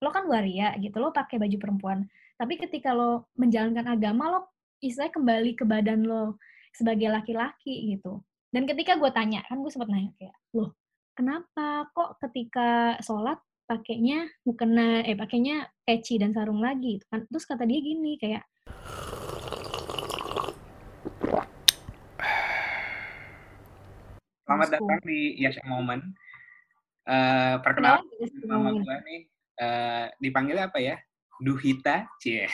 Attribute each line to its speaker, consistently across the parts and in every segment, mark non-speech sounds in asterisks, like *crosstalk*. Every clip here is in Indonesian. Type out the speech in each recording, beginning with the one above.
Speaker 1: lo kan waria gitu, lo pakai baju perempuan. Tapi ketika lo menjalankan agama, lo istilahnya kembali ke badan lo sebagai laki-laki gitu. Dan ketika gue tanya, kan gue sempat nanya kayak, loh kenapa kok ketika sholat pakainya mukena eh pakainya peci dan sarung lagi gitu kan terus kata dia gini kayak
Speaker 2: Selamat datang di Yasha Moment. Uh, perkenalan nama gue nih uh, dipanggilnya apa ya? Duhita, cie.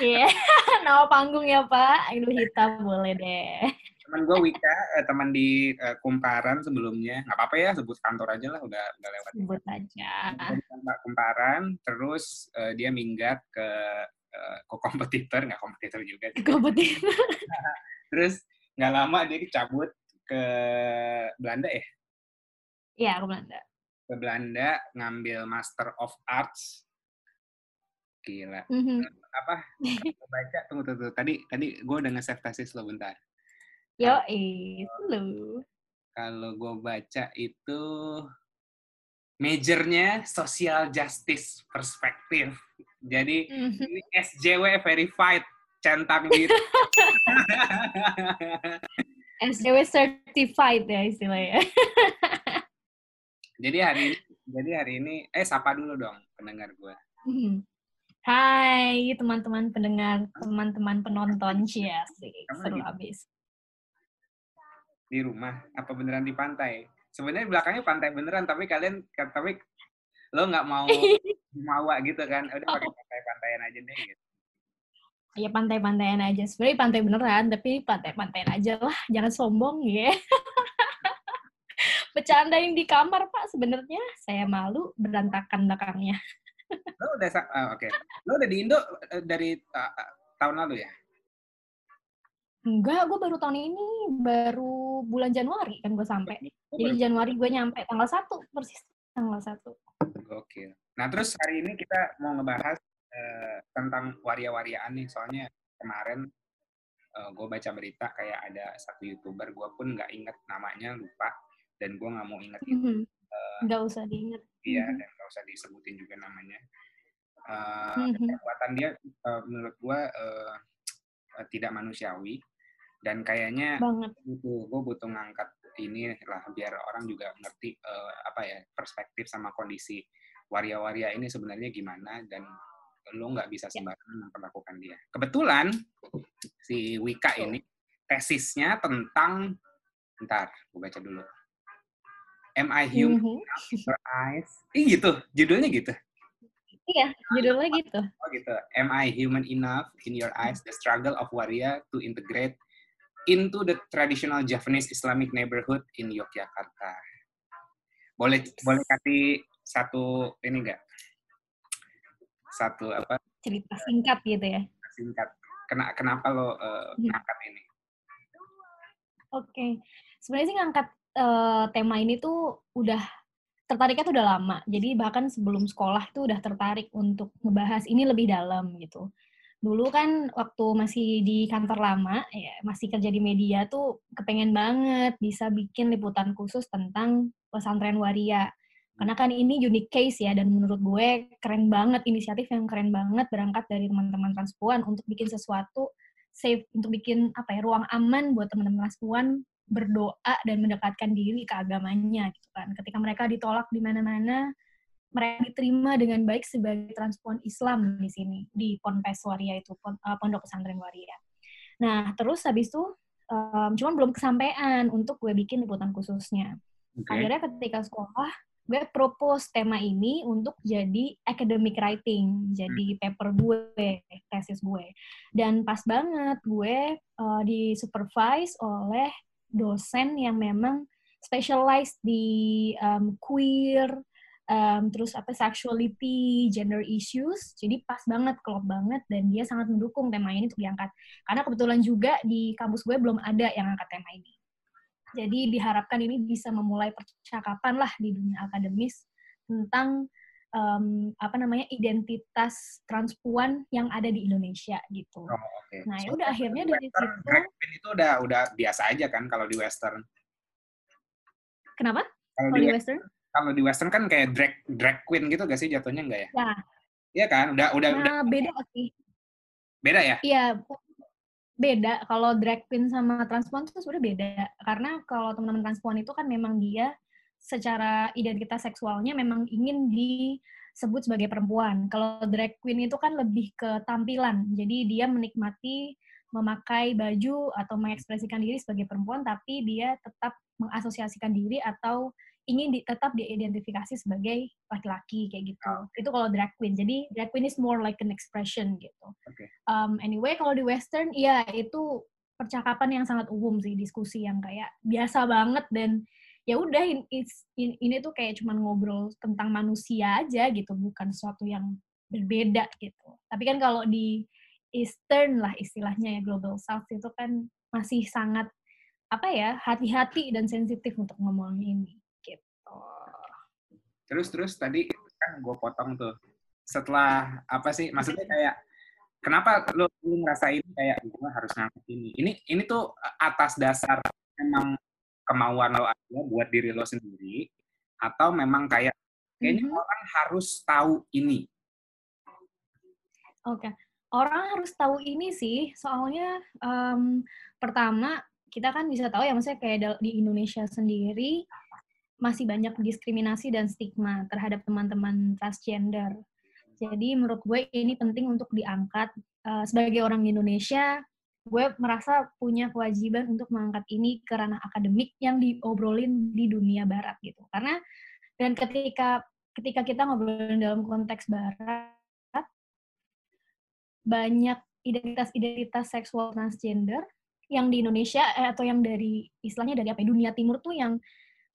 Speaker 1: Iya, *laughs* nama panggung ya Pak. Duhita boleh deh.
Speaker 2: Teman gue Wika, eh, teman di uh, Kumparan sebelumnya. Nggak apa-apa ya, sebut kantor aja lah, udah udah lewat.
Speaker 1: Sebut aja.
Speaker 2: Mbak Kumparan, terus uh, dia minggat ke uh, ke kompetitor, nggak kompetitor juga.
Speaker 1: Kompetitor. *laughs*
Speaker 2: terus nggak lama dia dicabut ke Belanda ya?
Speaker 1: Iya, ke Belanda.
Speaker 2: Ke Belanda ngambil Master of Arts. Gila.
Speaker 1: Mm -hmm.
Speaker 2: Apa? baca tunggu tunggu. Tadi tadi gue udah nge-save tesis lo bentar.
Speaker 1: Yo, itu
Speaker 2: Kalau gue baca itu majornya social justice perspektif. Jadi mm -hmm. ini SJW verified centang biru. *laughs*
Speaker 1: SJW certified ya istilahnya. *laughs*
Speaker 2: jadi hari ini, jadi hari ini, eh sapa dulu dong pendengar gue.
Speaker 1: Hmm. Hai teman-teman pendengar, teman-teman penonton, cia sih, seru abis.
Speaker 2: Di rumah, apa beneran di pantai? Sebenarnya belakangnya pantai beneran, tapi kalian, tapi lo nggak mau *laughs* mawa gitu kan? Udah pakai oh. pantai-pantaian aja deh gitu
Speaker 1: ya pantai-pantaian aja. Sebenarnya pantai beneran, tapi pantai-pantaian aja lah. Jangan sombong ya. *laughs* Bercandain di kamar, Pak. Sebenarnya saya malu berantakan belakangnya. *laughs*
Speaker 2: Lo udah uh, oke. Okay. Lo udah di Indo uh, dari uh, tahun lalu ya?
Speaker 1: Enggak, gue baru tahun ini, baru bulan Januari kan gue sampai. Jadi Januari gue nyampe tanggal 1, persis tanggal 1.
Speaker 2: Oke. Nah, terus hari ini kita mau ngebahas Eh, tentang waria-wariaan nih soalnya kemarin uh, eh, gue baca berita kayak ada satu youtuber gue pun nggak inget namanya lupa dan gue nggak mau inget
Speaker 1: itu mm -hmm. uh, usah diinget
Speaker 2: iya mm -hmm. dan nggak usah disebutin juga namanya uh, mm -hmm. perbuatan dia uh, menurut gue uh, uh, tidak manusiawi dan kayaknya butuh gue butuh ngangkat ini lah biar orang juga ngerti uh, apa ya perspektif sama kondisi waria-waria ini sebenarnya gimana dan lo nggak bisa ya. sembarangan memperlakukan dia. Kebetulan si Wika ini tesisnya tentang, ntar, gue baca dulu. Am I human mm -hmm. your eyes? Ih gitu, judulnya gitu.
Speaker 1: Iya, judulnya gitu.
Speaker 2: Oh gitu. Am I human enough in your eyes? The struggle of warrior to integrate into the traditional Japanese Islamic neighborhood in Yogyakarta. Boleh boleh kasih satu ini enggak? satu apa
Speaker 1: cerita singkat gitu ya
Speaker 2: singkat Kena, kenapa lo uh, ngangkat ini
Speaker 1: oke okay. sebenarnya sih ngangkat uh, tema ini tuh udah tertariknya tuh udah lama. Jadi bahkan sebelum sekolah tuh udah tertarik untuk ngebahas ini lebih dalam gitu. Dulu kan waktu masih di kantor lama ya masih kerja di media tuh kepengen banget bisa bikin liputan khusus tentang pesantren waria. Karena kan ini unique case ya, dan menurut gue keren banget, inisiatif yang keren banget berangkat dari teman-teman transpuan untuk bikin sesuatu safe, untuk bikin apa ya ruang aman buat teman-teman transpuan berdoa dan mendekatkan diri ke agamanya gitu kan. Ketika mereka ditolak di mana-mana, mereka diterima dengan baik sebagai transpuan Islam di sini di Ponpes Waria itu eh, Pondok Pesantren Waria. Nah terus habis itu um, cuman belum kesampaian untuk gue bikin liputan khususnya. Okay. Akhirnya ketika sekolah gue propose tema ini untuk jadi academic writing, jadi hmm. paper gue, tesis gue. Dan pas banget gue uh, di supervise oleh dosen yang memang specialized di um, queer, um, terus apa sexuality, gender issues. Jadi pas banget, klop banget, dan dia sangat mendukung tema ini untuk diangkat. Karena kebetulan juga di kampus gue belum ada yang angkat tema ini. Jadi diharapkan ini bisa memulai percakapan lah di dunia akademis tentang um, apa namanya identitas transpuan yang ada di Indonesia gitu. Oh, okay. Nah, ya udah akhirnya dari situ
Speaker 2: itu udah udah biasa aja kan kalau di western.
Speaker 1: Kenapa? Kalau di, di western?
Speaker 2: kalau di western kan kayak drag drag queen gitu gak sih jatuhnya enggak ya?
Speaker 1: Ya.
Speaker 2: Iya kan? Udah udah
Speaker 1: nah,
Speaker 2: udah
Speaker 1: beda sih.
Speaker 2: Beda ya?
Speaker 1: Iya, beda. Kalau drag queen sama transpuan itu sebenarnya beda. Karena kalau teman-teman transpuan itu kan memang dia secara identitas seksualnya memang ingin disebut sebagai perempuan. Kalau drag queen itu kan lebih ke tampilan. Jadi dia menikmati memakai baju atau mengekspresikan diri sebagai perempuan, tapi dia tetap mengasosiasikan diri atau ingin di, tetap diidentifikasi sebagai laki-laki kayak gitu. Oh. Itu kalau drag queen. Jadi drag queen is more like an expression gitu. Okay. Um, anyway, kalau di western, iya itu percakapan yang sangat umum sih, diskusi yang kayak biasa banget dan ya udah ini, ini tuh kayak cuman ngobrol tentang manusia aja gitu, bukan sesuatu yang berbeda gitu. Tapi kan kalau di Eastern lah istilahnya ya Global South itu kan masih sangat apa ya hati-hati dan sensitif untuk ngomong ini gitu.
Speaker 2: Terus terus tadi kan gue potong tuh setelah apa sih maksudnya kayak kenapa lo, lo ngerasain kayak gue harus ngangkat ini ini ini tuh atas dasar memang kemauan lo aja buat diri lo sendiri atau memang kayak kayaknya mm -hmm. orang harus tahu ini
Speaker 1: Oke, okay orang harus tahu ini sih, soalnya um, pertama kita kan bisa tahu ya, maksudnya kayak di Indonesia sendiri masih banyak diskriminasi dan stigma terhadap teman-teman transgender. Jadi menurut gue ini penting untuk diangkat. Uh, sebagai orang Indonesia, gue merasa punya kewajiban untuk mengangkat ini ke ranah akademik yang diobrolin di dunia barat gitu. Karena dan ketika ketika kita ngobrolin dalam konteks barat, banyak identitas-identitas seksual transgender yang di Indonesia eh, atau yang dari istilahnya dari apa ya, dunia timur tuh yang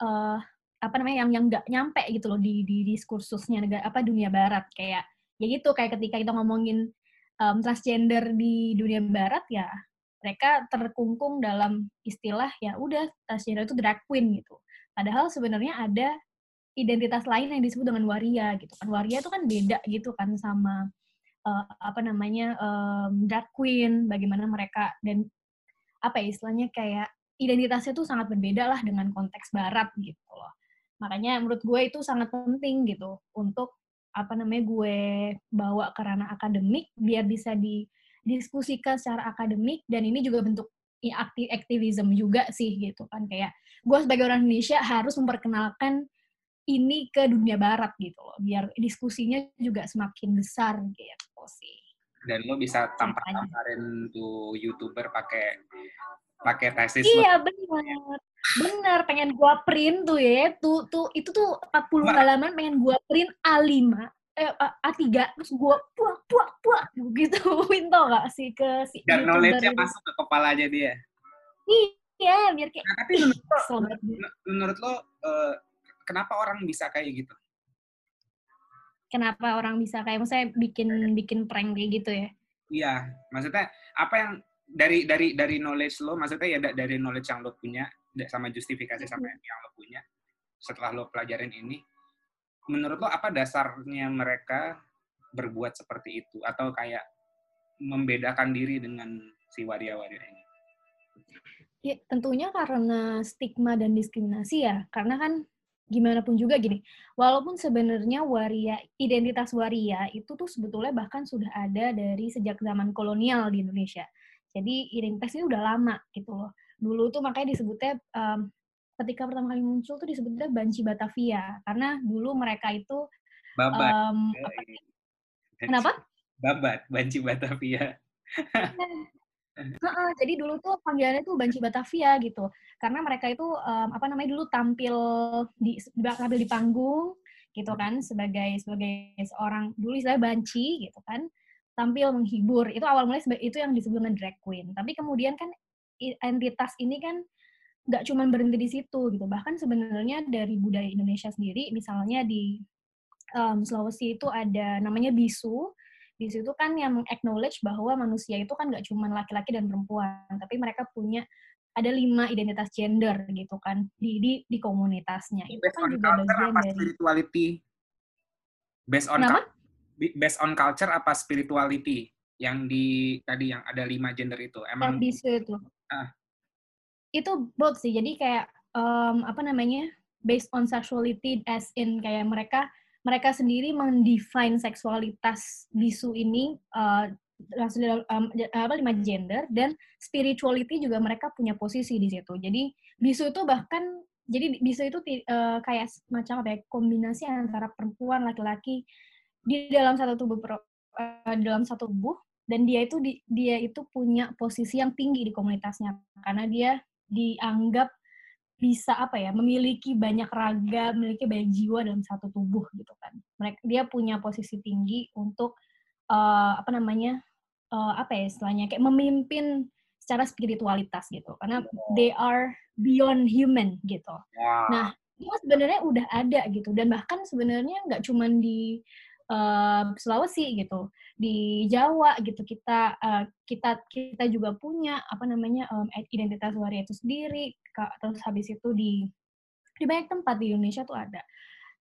Speaker 1: uh, apa namanya yang yang nggak nyampe gitu loh di di diskursusnya negara apa dunia barat kayak ya gitu kayak ketika kita ngomongin um, transgender di dunia barat ya mereka terkungkung dalam istilah ya udah transgender itu drag queen gitu padahal sebenarnya ada identitas lain yang disebut dengan waria gitu kan waria itu kan beda gitu kan sama uh, apa namanya um, drag queen, bagaimana mereka dan apa ya istilahnya kayak identitasnya tuh sangat berbeda lah dengan konteks barat gitu loh. Makanya menurut gue itu sangat penting gitu untuk apa namanya gue bawa ke ranah akademik biar bisa didiskusikan secara akademik dan ini juga bentuk aktivisme juga sih gitu kan. Kayak gue sebagai orang Indonesia harus memperkenalkan ini ke dunia barat gitu loh. Biar diskusinya juga semakin besar gitu sih.
Speaker 2: Dan lo bisa tampar-tamparin tuh youtuber pakai pakai tesis
Speaker 1: iya benar. Benar pengen gua print tuh ya tuh tuh itu tuh 40 halaman pengen gua print A5 eh A3 terus gua puak puak puak gitu. Tau gak sih ke si
Speaker 2: dan knowledge-nya masuk ke kepala aja dia.
Speaker 1: Iya biar kayak nah,
Speaker 2: tapi menurut lo, *laughs* menurut lo uh, kenapa orang bisa kayak gitu?
Speaker 1: Kenapa orang bisa kayak misalnya bikin bikin prank kayak gitu ya?
Speaker 2: Iya, maksudnya apa yang dari dari dari knowledge lo, maksudnya ya dari knowledge yang lo punya sama justifikasi sama yang lo punya setelah lo pelajarin ini, menurut lo apa dasarnya mereka berbuat seperti itu atau kayak membedakan diri dengan si waria-waria ini?
Speaker 1: Ya, tentunya karena stigma dan diskriminasi ya. Karena kan gimana pun juga gini, walaupun sebenarnya waria, identitas waria itu tuh sebetulnya bahkan sudah ada dari sejak zaman kolonial di Indonesia. Jadi identitas ini udah lama gitu loh. Dulu tuh makanya disebutnya um, ketika pertama kali muncul tuh disebutnya Banci Batavia karena dulu mereka itu
Speaker 2: Babat. Um, apa,
Speaker 1: kenapa?
Speaker 2: Babat, Banci Batavia.
Speaker 1: Heeh, jadi dulu tuh panggilannya tuh Banci Batavia gitu. Karena mereka itu um, apa namanya dulu tampil di tampil di panggung gitu kan sebagai sebagai seorang dulu istilah banci gitu kan tampil menghibur itu awal mulai itu yang disebut dengan drag queen tapi kemudian kan entitas ini kan nggak cuma berhenti di situ gitu bahkan sebenarnya dari budaya Indonesia sendiri misalnya di um, Sulawesi itu ada namanya bisu di situ kan yang acknowledge bahwa manusia itu kan nggak cuma laki-laki dan perempuan, tapi mereka punya ada lima identitas gender gitu kan di di, di komunitasnya.
Speaker 2: Itu based kan juga bagian apa dari spirituality. Based on Kenapa? Based on culture apa spirituality yang di tadi yang ada lima gender itu emang
Speaker 1: bisa itu. Ah. Itu both sih. Jadi kayak um, apa namanya? based on sexuality as in kayak mereka mereka sendiri mendefine seksualitas bisu ini uh, um, apa lima gender dan spirituality juga mereka punya posisi di situ. Jadi bisu itu bahkan jadi bisu itu uh, kayak macam apa ya kombinasi antara perempuan laki-laki di dalam satu tubuh uh, dalam satu tubuh dan dia itu di, dia itu punya posisi yang tinggi di komunitasnya karena dia dianggap bisa apa ya memiliki banyak raga, memiliki banyak jiwa dalam satu tubuh gitu kan. Mereka dia punya posisi tinggi untuk uh, apa namanya uh, apa ya istilahnya kayak memimpin secara spiritualitas gitu karena they are beyond human gitu. Nah itu sebenarnya udah ada gitu dan bahkan sebenarnya nggak cuma di uh, Sulawesi gitu. Di Jawa gitu kita uh, kita kita juga punya apa namanya um, identitas waria itu sendiri. Terus habis itu di di banyak tempat di Indonesia tuh ada.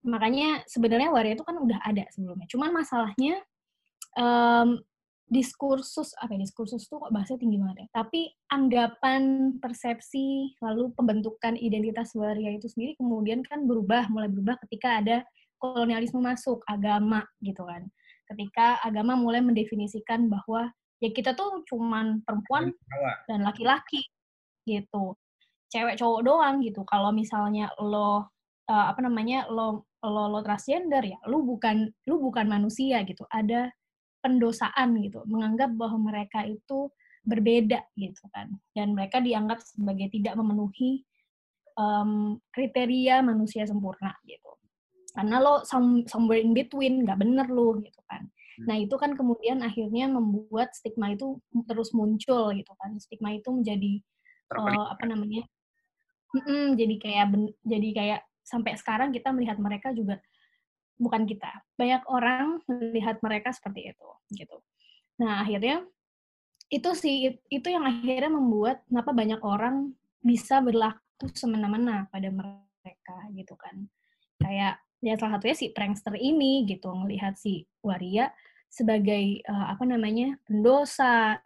Speaker 1: Makanya sebenarnya waria itu kan udah ada sebelumnya. Cuman masalahnya um, diskursus apa ya, diskursus tuh kok bahasanya tinggi banget ya. Tapi anggapan persepsi lalu pembentukan identitas waria itu sendiri kemudian kan berubah mulai berubah ketika ada kolonialisme masuk, agama gitu kan. Ketika agama mulai mendefinisikan bahwa ya kita tuh cuman perempuan dan laki-laki gitu. Cewek cowok doang gitu. Kalau misalnya lo uh, apa namanya lo lo lo transgender ya, lu bukan lu bukan manusia gitu. Ada pendosaan gitu, menganggap bahwa mereka itu berbeda gitu kan. Dan mereka dianggap sebagai tidak memenuhi um, kriteria manusia sempurna gitu karena lo some, somewhere in between nggak bener lo gitu kan. Hmm. nah itu kan kemudian akhirnya membuat stigma itu terus muncul gitu kan. Stigma itu menjadi uh, apa namanya mm jadi kayak ben, jadi kayak sampai sekarang kita melihat mereka juga bukan kita banyak orang melihat mereka seperti itu gitu. Nah akhirnya itu sih itu yang akhirnya membuat kenapa banyak orang bisa berlaku semena-mena pada mereka gitu kan. Kayak ya salah satunya si prankster ini gitu melihat si Waria sebagai uh, apa namanya pendosa.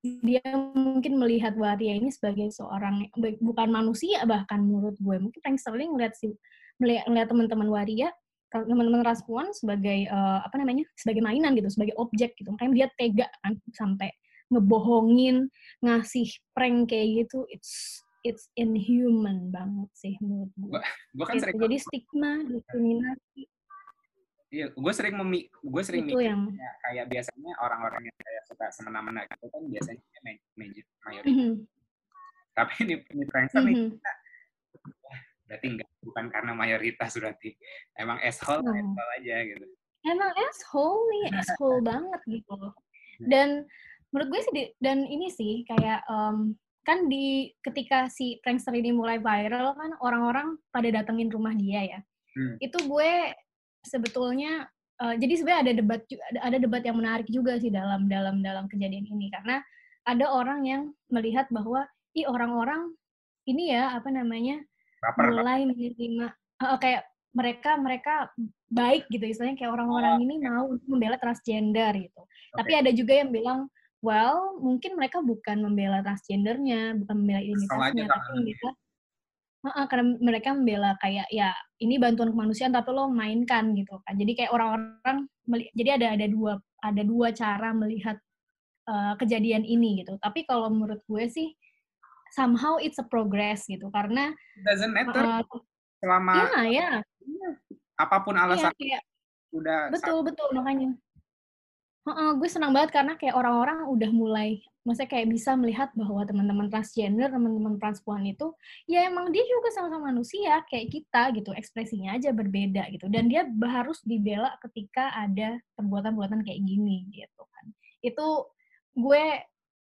Speaker 1: Dia mungkin melihat Waria ini sebagai seorang bukan manusia bahkan menurut gue. Mungkin prankster ini melihat si melihat, melihat teman-teman Waria teman-teman Raspuan sebagai uh, apa namanya sebagai mainan gitu sebagai objek gitu. Makanya dia tega kan sampai ngebohongin ngasih prank kayak gitu. It's it's inhuman banget sih menurut gue. Gue kan gitu. sering jadi stigma, diskriminasi.
Speaker 2: Iya, gue sering memi, gue sering itu mikir yang... ya, kayak biasanya orang-orang yang kayak suka semena-mena gitu kan biasanya major mayoritas. Mm -hmm. Tapi ini ini prankster mm -hmm. nih, berarti enggak bukan karena mayoritas berarti emang asshole oh. asshole aja gitu.
Speaker 1: Emang asshole nih, asshole banget gitu. Dan menurut gue sih dan ini sih kayak um, kan di ketika si prankster ini mulai viral kan orang-orang pada datengin rumah dia ya. Hmm. Itu gue sebetulnya uh, jadi sebenarnya ada debat ada debat yang menarik juga sih dalam dalam dalam kejadian ini karena ada orang yang melihat bahwa i orang-orang ini ya apa namanya Baper, mulai menerima uh, kayak mereka mereka baik gitu istilahnya kayak orang-orang oh, ini mau membela transgender gitu. Okay. Tapi ada juga yang bilang well mungkin mereka bukan membela transgendernya bukan membela identitasnya tapi membela uh, karena mereka membela kayak ya ini bantuan kemanusiaan tapi lo mainkan gitu kan. Jadi kayak orang-orang jadi ada ada dua ada dua cara melihat uh, kejadian ini gitu. Tapi kalau menurut gue sih somehow it's a progress gitu karena
Speaker 2: doesn't matter. uh, selama
Speaker 1: ya, ya.
Speaker 2: apa pun iya, alasan ya, kayak,
Speaker 1: udah betul betul makanya Heeh, gue senang banget karena kayak orang-orang udah mulai maksudnya kayak bisa melihat bahwa teman-teman transgender, teman-teman transpuan itu ya emang dia juga sama-sama manusia kayak kita gitu, ekspresinya aja berbeda gitu. Dan dia harus dibela ketika ada perbuatan-perbuatan kayak gini gitu kan. Itu gue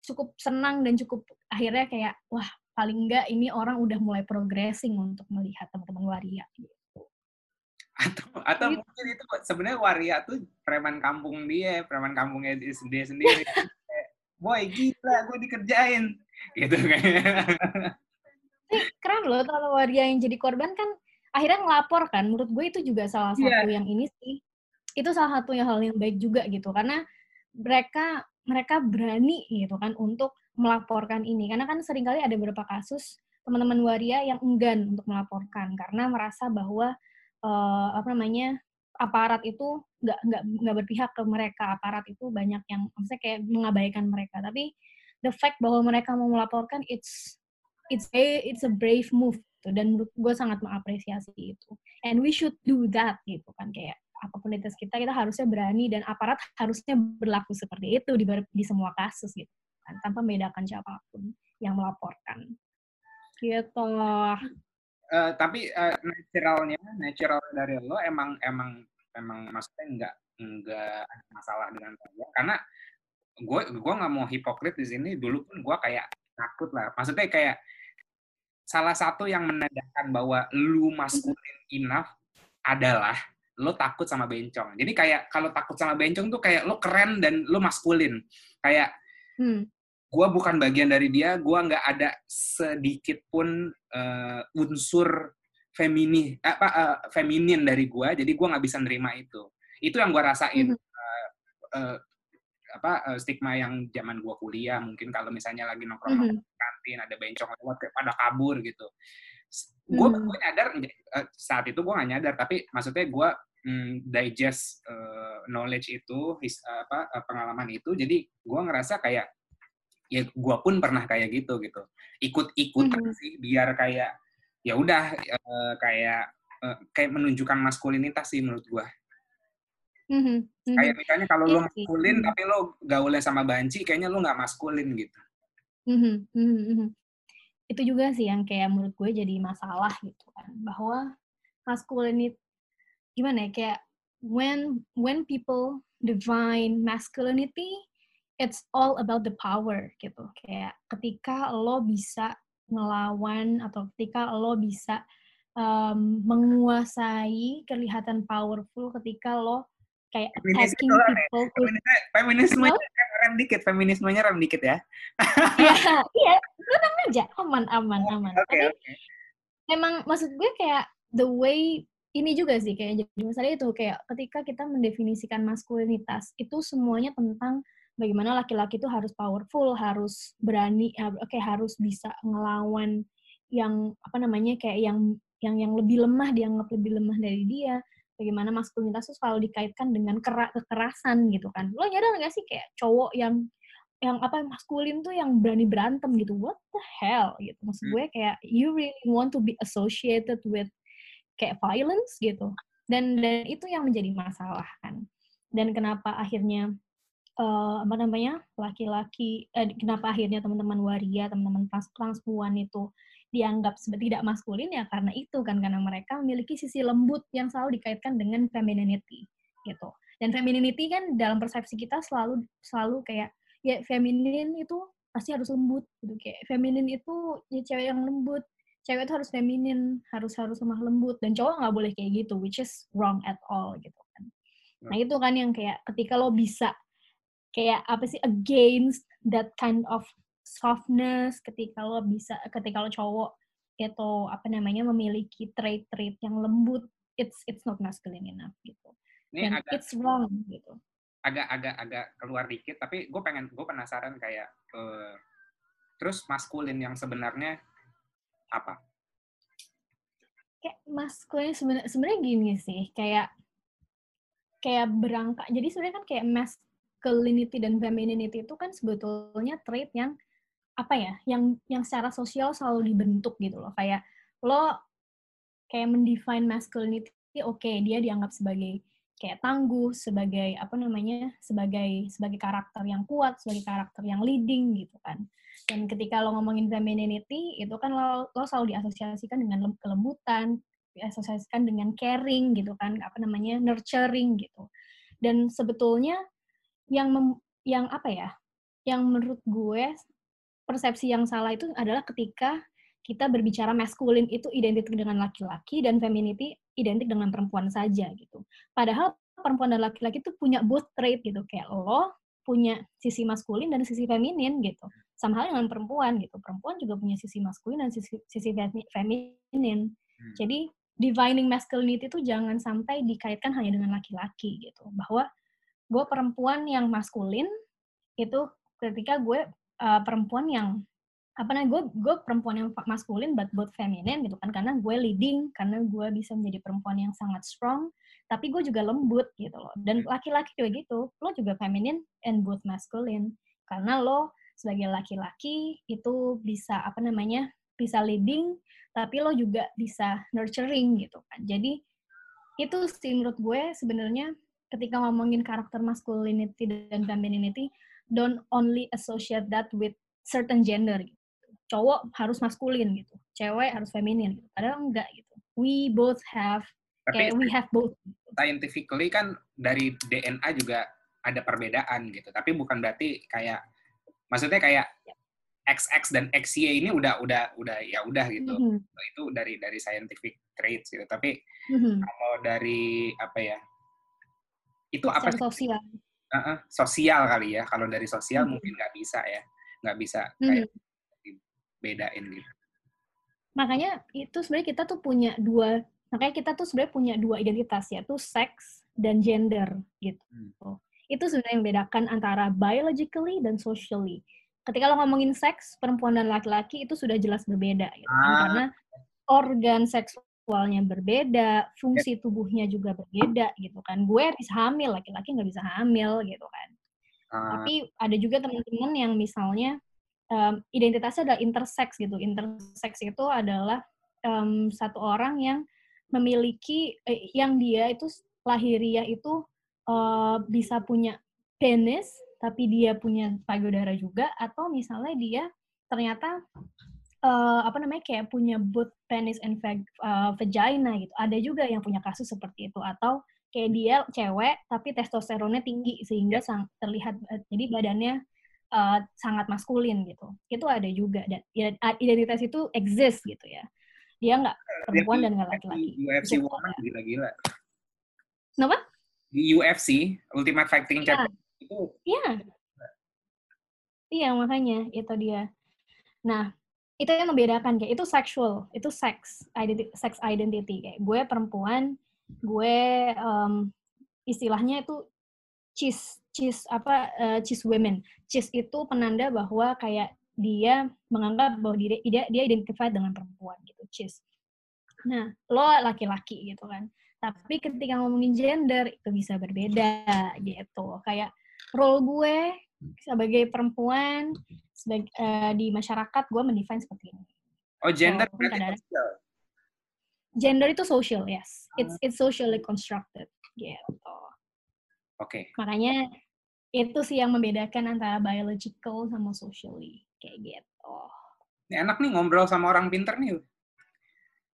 Speaker 1: cukup senang dan cukup akhirnya kayak wah paling enggak ini orang udah mulai progressing untuk melihat teman-teman waria gitu
Speaker 2: atau atau gitu. mungkin itu sebenarnya waria tuh preman kampung dia preman kampungnya dia sendiri. Boy gila gue dikerjain. Gitu kayaknya
Speaker 1: keren loh kalau waria yang jadi korban kan akhirnya ngelapor kan. Menurut gue itu juga salah iya. satu yeah. yang ini sih. Itu salah satu yang hal yang baik juga gitu. Karena mereka mereka berani gitu kan untuk melaporkan ini. Karena kan sering kali ada beberapa kasus teman-teman waria yang enggan untuk melaporkan. Karena merasa bahwa uh, apa namanya aparat itu nggak nggak nggak berpihak ke mereka. Aparat itu banyak yang maksudnya kayak mengabaikan mereka. Tapi the fact bahwa mereka mau melaporkan it's it's a it's a brave move gitu. dan menurut gue sangat mengapresiasi itu. And we should do that gitu kan. Kayak apa pun itu kita kita harusnya berani dan aparat harusnya berlaku seperti itu di, di semua kasus gitu kan. Tanpa membedakan siapa pun yang melaporkan. Gitu uh,
Speaker 2: tapi uh, naturalnya natural dari lo emang emang emang maksudnya nggak nggak masalah dengan saya karena gue gue nggak mau hipokrit di sini dulu pun gue kayak takut lah maksudnya kayak salah satu yang menandakan bahwa lu maskulin enough adalah lo takut sama bencong. Jadi kayak kalau takut sama bencong tuh kayak lo keren dan lo maskulin. Kayak hmm. Gue bukan bagian dari dia, gue nggak ada sedikit pun uh, unsur femini apa uh, feminin dari gue, jadi gue nggak bisa nerima itu. Itu yang gue rasain. Hmm. Uh, uh, apa uh, stigma yang zaman gue kuliah mungkin kalau misalnya lagi nongkrong mm -hmm. kantin ada bencong lewat pada kabur gitu gue mm. gue nyadar saat itu gue gak nyadar tapi maksudnya gue mm, digest uh, knowledge itu his, uh, apa uh, pengalaman itu jadi gue ngerasa kayak ya gue pun pernah kayak gitu gitu ikut ikutan mm -hmm. sih biar kayak ya udah uh, kayak uh, kayak menunjukkan maskulinitas sih menurut gue mm -hmm. kayak misalnya kalau lo iya maskulin mm -hmm. tapi lo gaulnya sama banci kayaknya lo nggak maskulin gitu
Speaker 1: mm -hmm. Mm -hmm. itu juga sih yang kayak menurut gue jadi masalah gitu kan bahwa maskulin gimana ya kayak when when people define masculinity it's all about the power gitu kayak ketika lo bisa ngelawan atau ketika lo bisa um, menguasai kelihatan powerful ketika lo kayak attacking
Speaker 2: ya. people feminisme, feminismenya no? rem dikit feminismenya rem dikit ya
Speaker 1: iya iya tenang aja aman aman aman okay, okay. emang maksud gue kayak the way ini juga sih kayak jadi masalah itu kayak ketika kita mendefinisikan maskulinitas itu semuanya tentang bagaimana laki-laki itu harus powerful, harus berani, ya, oke okay, harus bisa ngelawan yang apa namanya kayak yang yang yang lebih lemah dianggap lebih lemah dari dia. Bagaimana maskulinitas itu selalu dikaitkan dengan kerak kekerasan gitu kan. Lo nyadar nggak sih kayak cowok yang yang apa maskulin tuh yang berani berantem gitu. What the hell gitu. Maksud hmm. gue kayak you really want to be associated with kayak violence gitu dan dan itu yang menjadi masalah kan dan kenapa akhirnya uh, apa namanya laki-laki eh, kenapa akhirnya teman-teman waria teman-teman trans transpuan itu dianggap sebagai tidak maskulin? Ya karena itu kan karena mereka memiliki sisi lembut yang selalu dikaitkan dengan femininity gitu. Dan femininity kan dalam persepsi kita selalu selalu kayak ya feminin itu pasti harus lembut gitu. Kayak feminin itu ya cewek yang lembut. Cewek itu harus feminin, harus harus lemah lembut. Dan cowok nggak boleh kayak gitu, which is wrong at all gitu kan. Nah itu kan yang kayak ketika lo bisa kayak apa sih against that kind of softness, ketika lo bisa, ketika lo cowok itu apa namanya memiliki trait-trait yang lembut, it's it's not masculine enough gitu. Ini dan agak, it's wrong gitu.
Speaker 2: Agak agak agak keluar dikit, tapi gue pengen gue penasaran kayak uh, terus maskulin yang sebenarnya apa?
Speaker 1: Kayak maskulin sebenarnya sebenarnya gini sih, kayak kayak berangkat. Jadi sebenarnya kan kayak masculinity dan femininity itu kan sebetulnya trait yang apa ya, yang yang secara sosial selalu dibentuk gitu loh. Kayak lo kayak mendefine masculinity, oke okay, dia dianggap sebagai kayak tangguh, sebagai apa namanya, sebagai sebagai karakter yang kuat, sebagai karakter yang leading gitu kan. Dan ketika lo ngomongin femininity, itu kan lo, lo selalu diasosiasikan dengan kelembutan, diasosiasikan dengan caring gitu kan, apa namanya, nurturing gitu. Dan sebetulnya yang mem, yang apa ya, yang menurut gue persepsi yang salah itu adalah ketika kita berbicara maskulin itu identik dengan laki-laki dan femininity identik dengan perempuan saja gitu. Padahal perempuan dan laki-laki itu punya both trait gitu. Kayak lo punya sisi maskulin dan sisi feminin gitu. Sama hal dengan perempuan gitu. Perempuan juga punya sisi maskulin dan sisi, sisi feminin. Hmm. Jadi divining masculinity itu jangan sampai dikaitkan hanya dengan laki-laki gitu. Bahwa gue perempuan yang maskulin itu ketika gue uh, perempuan yang apa namanya gue gue perempuan yang maskulin but both feminine gitu kan karena gue leading karena gue bisa menjadi perempuan yang sangat strong tapi gue juga lembut gitu loh. Dan hmm. laki-laki juga gitu lo juga feminine and both masculine. Karena lo sebagai laki-laki itu bisa apa namanya bisa leading tapi lo juga bisa nurturing gitu kan. Jadi itu sih menurut gue sebenarnya ketika ngomongin karakter masculinity dan femininity don't only associate that with certain gender gitu cowok harus maskulin gitu, cewek harus feminin gitu. Padahal enggak gitu. We both have
Speaker 2: tapi
Speaker 1: kayak we have both.
Speaker 2: Scientifically kan dari DNA juga ada perbedaan gitu. Tapi bukan berarti kayak maksudnya kayak XX dan XY ini udah udah udah ya udah gitu. Mm -hmm. Itu dari dari scientific traits gitu. Tapi mm -hmm. kalau dari apa ya? Itu apa
Speaker 1: sosial. Uh
Speaker 2: -uh, sosial kali ya. Kalau dari sosial mm -hmm. mungkin nggak bisa ya. Nggak bisa kayak mm -hmm bedain gitu.
Speaker 1: Makanya itu sebenarnya kita tuh punya dua, makanya kita tuh sebenarnya punya dua identitas yaitu seks dan gender gitu. Hmm. Itu sebenarnya yang membedakan antara biologically dan socially. Ketika lo ngomongin seks, perempuan dan laki-laki itu sudah jelas berbeda gitu. Kan. Ah. Karena organ seksualnya berbeda, fungsi tubuhnya juga berbeda gitu kan. Gue bisa hamil, laki-laki nggak bisa hamil gitu kan. Ah. Tapi ada juga teman-teman yang misalnya um, identitasnya adalah intersex gitu. Intersex itu adalah um, satu orang yang memiliki eh, yang dia itu lahiriah itu uh, bisa punya penis tapi dia punya payudara juga atau misalnya dia ternyata uh, apa namanya kayak punya both penis and vag, uh, vagina gitu. Ada juga yang punya kasus seperti itu atau kayak dia cewek tapi testosteronnya tinggi sehingga sang, terlihat jadi badannya uh, sangat maskulin gitu. Itu ada juga dan identitas itu exist gitu ya. Dia nggak perempuan dan nggak laki-laki.
Speaker 2: UFC gitu, woman gila-gila.
Speaker 1: Kenapa?
Speaker 2: Di UFC Ultimate Fighting
Speaker 1: yeah. Champion itu. Iya. Iya makanya itu dia. Nah itu yang membedakan kayak itu sexual, itu sex identity, sex identity kayak gue perempuan, gue um, istilahnya itu cis cis apa uh, cis women. Cis itu penanda bahwa kayak dia menganggap bahwa dia dia, dia identified dengan perempuan gitu, cis. Nah, lo laki-laki gitu kan. Tapi ketika ngomongin gender itu bisa berbeda gitu. Kayak role gue sebagai perempuan sebagai uh, di masyarakat gue mendefine seperti ini.
Speaker 2: Oh, gender so, berarti
Speaker 1: Gender itu social, yes. It's it's socially constructed gitu.
Speaker 2: Oke. Okay.
Speaker 1: Makanya itu sih yang membedakan antara biological sama socially kayak gitu.
Speaker 2: Ini enak nih ngobrol sama orang pinter nih.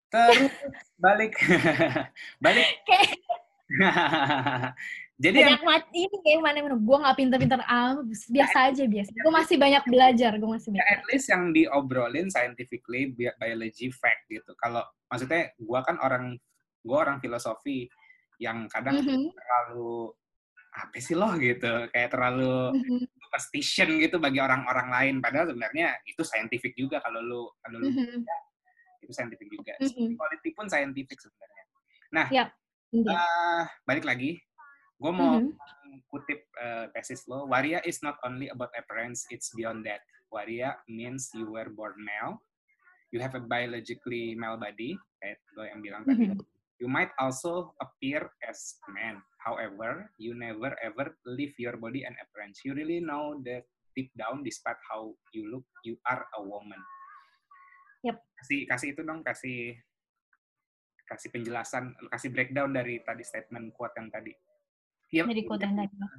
Speaker 2: Terus balik *laughs* balik. *laughs*
Speaker 1: Jadi banyak yang... mati ini kayak mana mana gue nggak pinter-pinter ah biasa aja biasa. Gue masih banyak belajar, gue masih banyak.
Speaker 2: At least yang diobrolin scientifically biology fact gitu. Kalau maksudnya gue kan orang gue orang filosofi yang kadang mm -hmm. terlalu apa sih loh gitu kayak terlalu mm-hmm. superstition gitu bagi orang-orang lain padahal sebenarnya itu scientific juga kalau lu kalau lu mm-hmm. ya, itu scientific juga mm-hmm. politik pun scientific sebenarnya nah yep. uh, eh, balik lagi gue mau mm-hmm. kutip uh, tesis lo waria is not only about appearance it's beyond that waria means you were born male you have a biologically male body kayak gue yang bilang mm-hmm. tadi you might also appear as man However, you never ever leave your body and appearance. You really know that deep down, despite how you look, you are a woman.
Speaker 1: Yep.
Speaker 2: Kasih kasih itu dong, kasih kasih penjelasan, kasih breakdown dari tadi statement quote yang tadi.
Speaker 1: Yep. Yang tadi. Oke.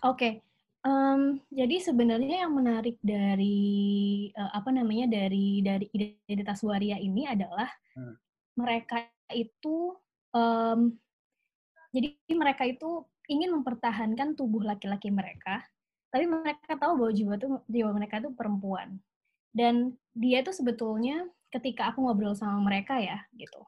Speaker 1: Okay. Um, jadi sebenarnya yang menarik dari uh, apa namanya dari dari identitas waria ini adalah hmm. mereka itu um, jadi mereka itu ingin mempertahankan tubuh laki-laki mereka, tapi mereka tahu bahwa jiwa itu jiwa mereka itu perempuan. Dan dia itu sebetulnya ketika aku ngobrol sama mereka ya gitu,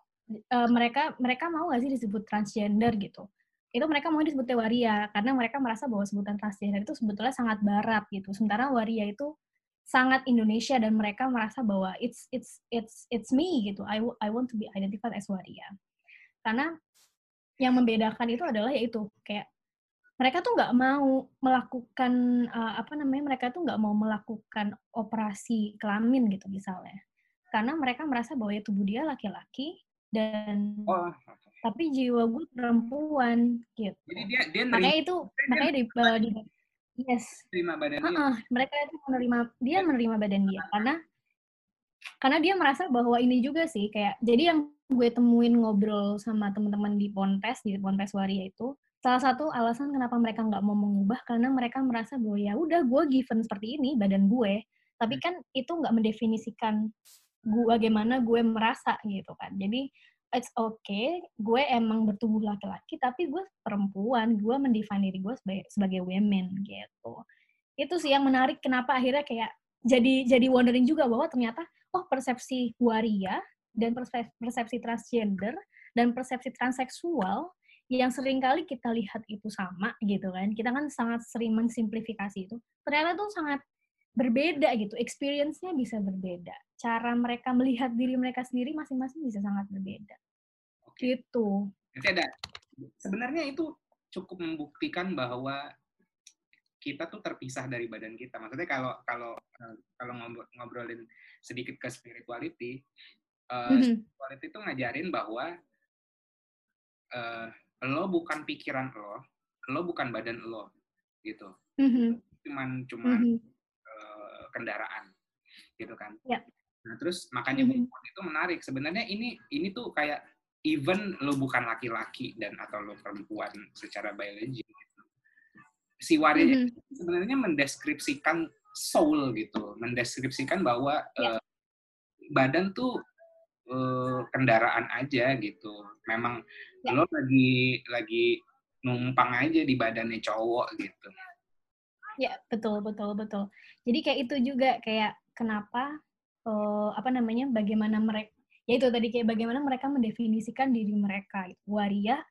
Speaker 1: uh, mereka mereka mau gak sih disebut transgender gitu? Itu mereka mau disebut waria karena mereka merasa bahwa sebutan transgender itu sebetulnya sangat barat gitu. Sementara waria itu sangat Indonesia dan mereka merasa bahwa it's it's it's it's me gitu. I I want to be identified as waria. Karena yang membedakan itu adalah yaitu kayak mereka tuh nggak mau melakukan uh, apa namanya mereka tuh nggak mau melakukan operasi kelamin gitu misalnya karena mereka merasa bahwa ya tubuh dia laki-laki dan oh, tapi jiwa gue perempuan gitu.
Speaker 2: Jadi dia dia
Speaker 1: nerima, makanya itu dia makanya di, uh, di yes.
Speaker 2: Terima badan uh
Speaker 1: -uh, mereka itu menerima dia menerima badan dia. Karena karena dia merasa bahwa ini juga sih kayak jadi yang gue temuin ngobrol sama teman-teman di Ponpes di Ponpes Waria itu salah satu alasan kenapa mereka nggak mau mengubah karena mereka merasa bahwa ya udah gue given seperti ini badan gue. Tapi hmm. kan itu nggak mendefinisikan gue bagaimana gue merasa gitu kan. Jadi it's okay gue emang bertubuh laki-laki tapi gue perempuan gue mendefine diri gue sebagai sebagai women gitu itu sih yang menarik kenapa akhirnya kayak jadi jadi wondering juga bahwa ternyata oh persepsi waria dan persepsi, transgender dan persepsi transseksual yang sering kali kita lihat itu sama gitu kan. Kita kan sangat sering mensimplifikasi itu. Ternyata tuh sangat berbeda gitu. Experience-nya bisa berbeda. Cara mereka melihat diri mereka sendiri masing-masing bisa sangat berbeda. Oke. Gitu.
Speaker 2: Ada sebenarnya itu cukup membuktikan bahwa kita tuh terpisah dari badan kita. Maksudnya kalau kalau eh, kalau ngobrolin sedikit ke spirituality, uh, spirituality itu ngajarin bahwa uh, lo bukan pikiran lo, lo bukan badan lo, gitu. Mm-hmm. Cuman cuman uh, kendaraan, gitu kan. Yeah. Nah terus makanya mm-hmm. itu menarik. Sebenarnya ini ini tuh kayak even lo bukan laki-laki dan atau lo perempuan secara biologi, gitu. si waria mm-hmm. sebenarnya mendeskripsikan soul gitu, mendeskripsikan bahwa yeah. uh, badan tuh uh, kendaraan aja gitu. Memang ya. lo lagi lagi numpang aja di badannya cowok gitu.
Speaker 1: Ya betul betul betul. Jadi kayak itu juga kayak kenapa uh, apa namanya bagaimana mereka ya itu tadi kayak bagaimana mereka mendefinisikan diri mereka gitu. waria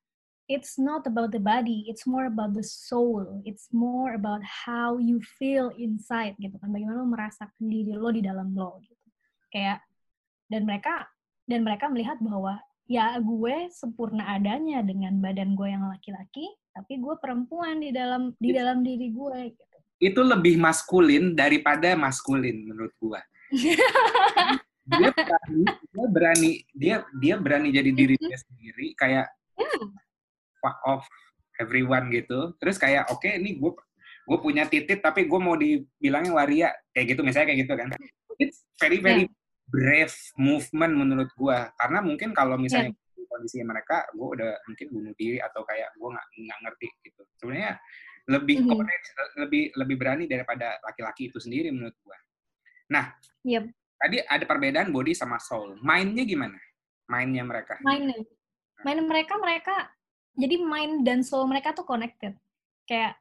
Speaker 1: it's not about the body it's more about the soul it's more about how you feel inside gitu kan bagaimana lo merasakan diri lo di dalam lo gitu kayak dan mereka dan mereka melihat bahwa ya gue sempurna adanya dengan badan gue yang laki-laki, tapi gue perempuan di dalam di dalam diri gue. Gitu.
Speaker 2: Itu lebih maskulin daripada maskulin menurut gue. *laughs* dia berani, dia berani, dia dia berani jadi diri dia sendiri, kayak hmm. fuck off everyone gitu. Terus kayak oke, okay, ini gue gue punya titit tapi gue mau dibilangin waria kayak gitu misalnya kayak gitu kan. It's very very yeah brave movement menurut gue karena mungkin kalau misalnya yeah. kondisi mereka gue udah mungkin bunuh diri atau kayak gue nggak nggak ngerti gitu sebenarnya lebih mm -hmm. courage, lebih lebih berani daripada laki-laki itu sendiri menurut gue nah yep. tadi ada perbedaan body sama soul. Mainnya gimana? Mainnya mereka?
Speaker 1: Mainnya. Main mereka mereka jadi mind dan soul mereka tuh connected. Kayak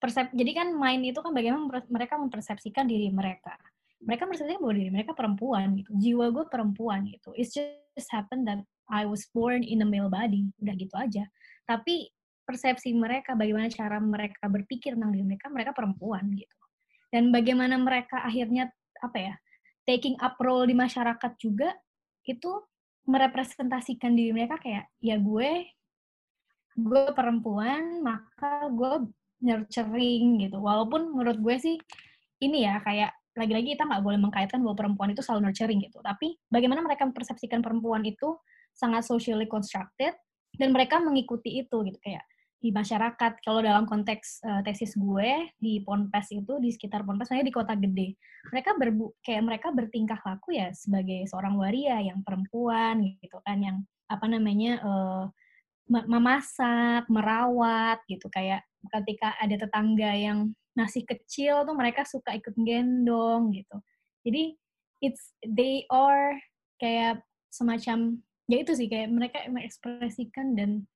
Speaker 1: persep jadi kan mind itu kan bagaimana mereka mempersepsikan diri mereka. Mereka merasa bahwa diri mereka perempuan gitu. Jiwa gue perempuan gitu. It's just happen that I was born in a male body. Udah gitu aja. Tapi persepsi mereka bagaimana cara mereka berpikir tentang diri mereka mereka perempuan gitu. Dan bagaimana mereka akhirnya apa ya taking up role di masyarakat juga itu merepresentasikan diri mereka kayak ya gue gue perempuan maka gue nurturing gitu. Walaupun menurut gue sih ini ya kayak lagi-lagi kita nggak boleh mengkaitkan bahwa perempuan itu selalu nurturing gitu. Tapi bagaimana mereka mempersepsikan perempuan itu sangat socially constructed dan mereka mengikuti itu gitu. Kayak di masyarakat kalau dalam konteks uh, tesis gue di Ponpes itu di sekitar Ponpes di kota gede mereka berbu kayak mereka bertingkah laku ya sebagai seorang waria yang perempuan gitu kan yang apa namanya uh, memasak merawat gitu kayak ketika ada tetangga yang masih kecil tuh mereka suka ikut gendong gitu. Jadi it's they are kayak semacam ya itu sih kayak mereka mengekspresikan dan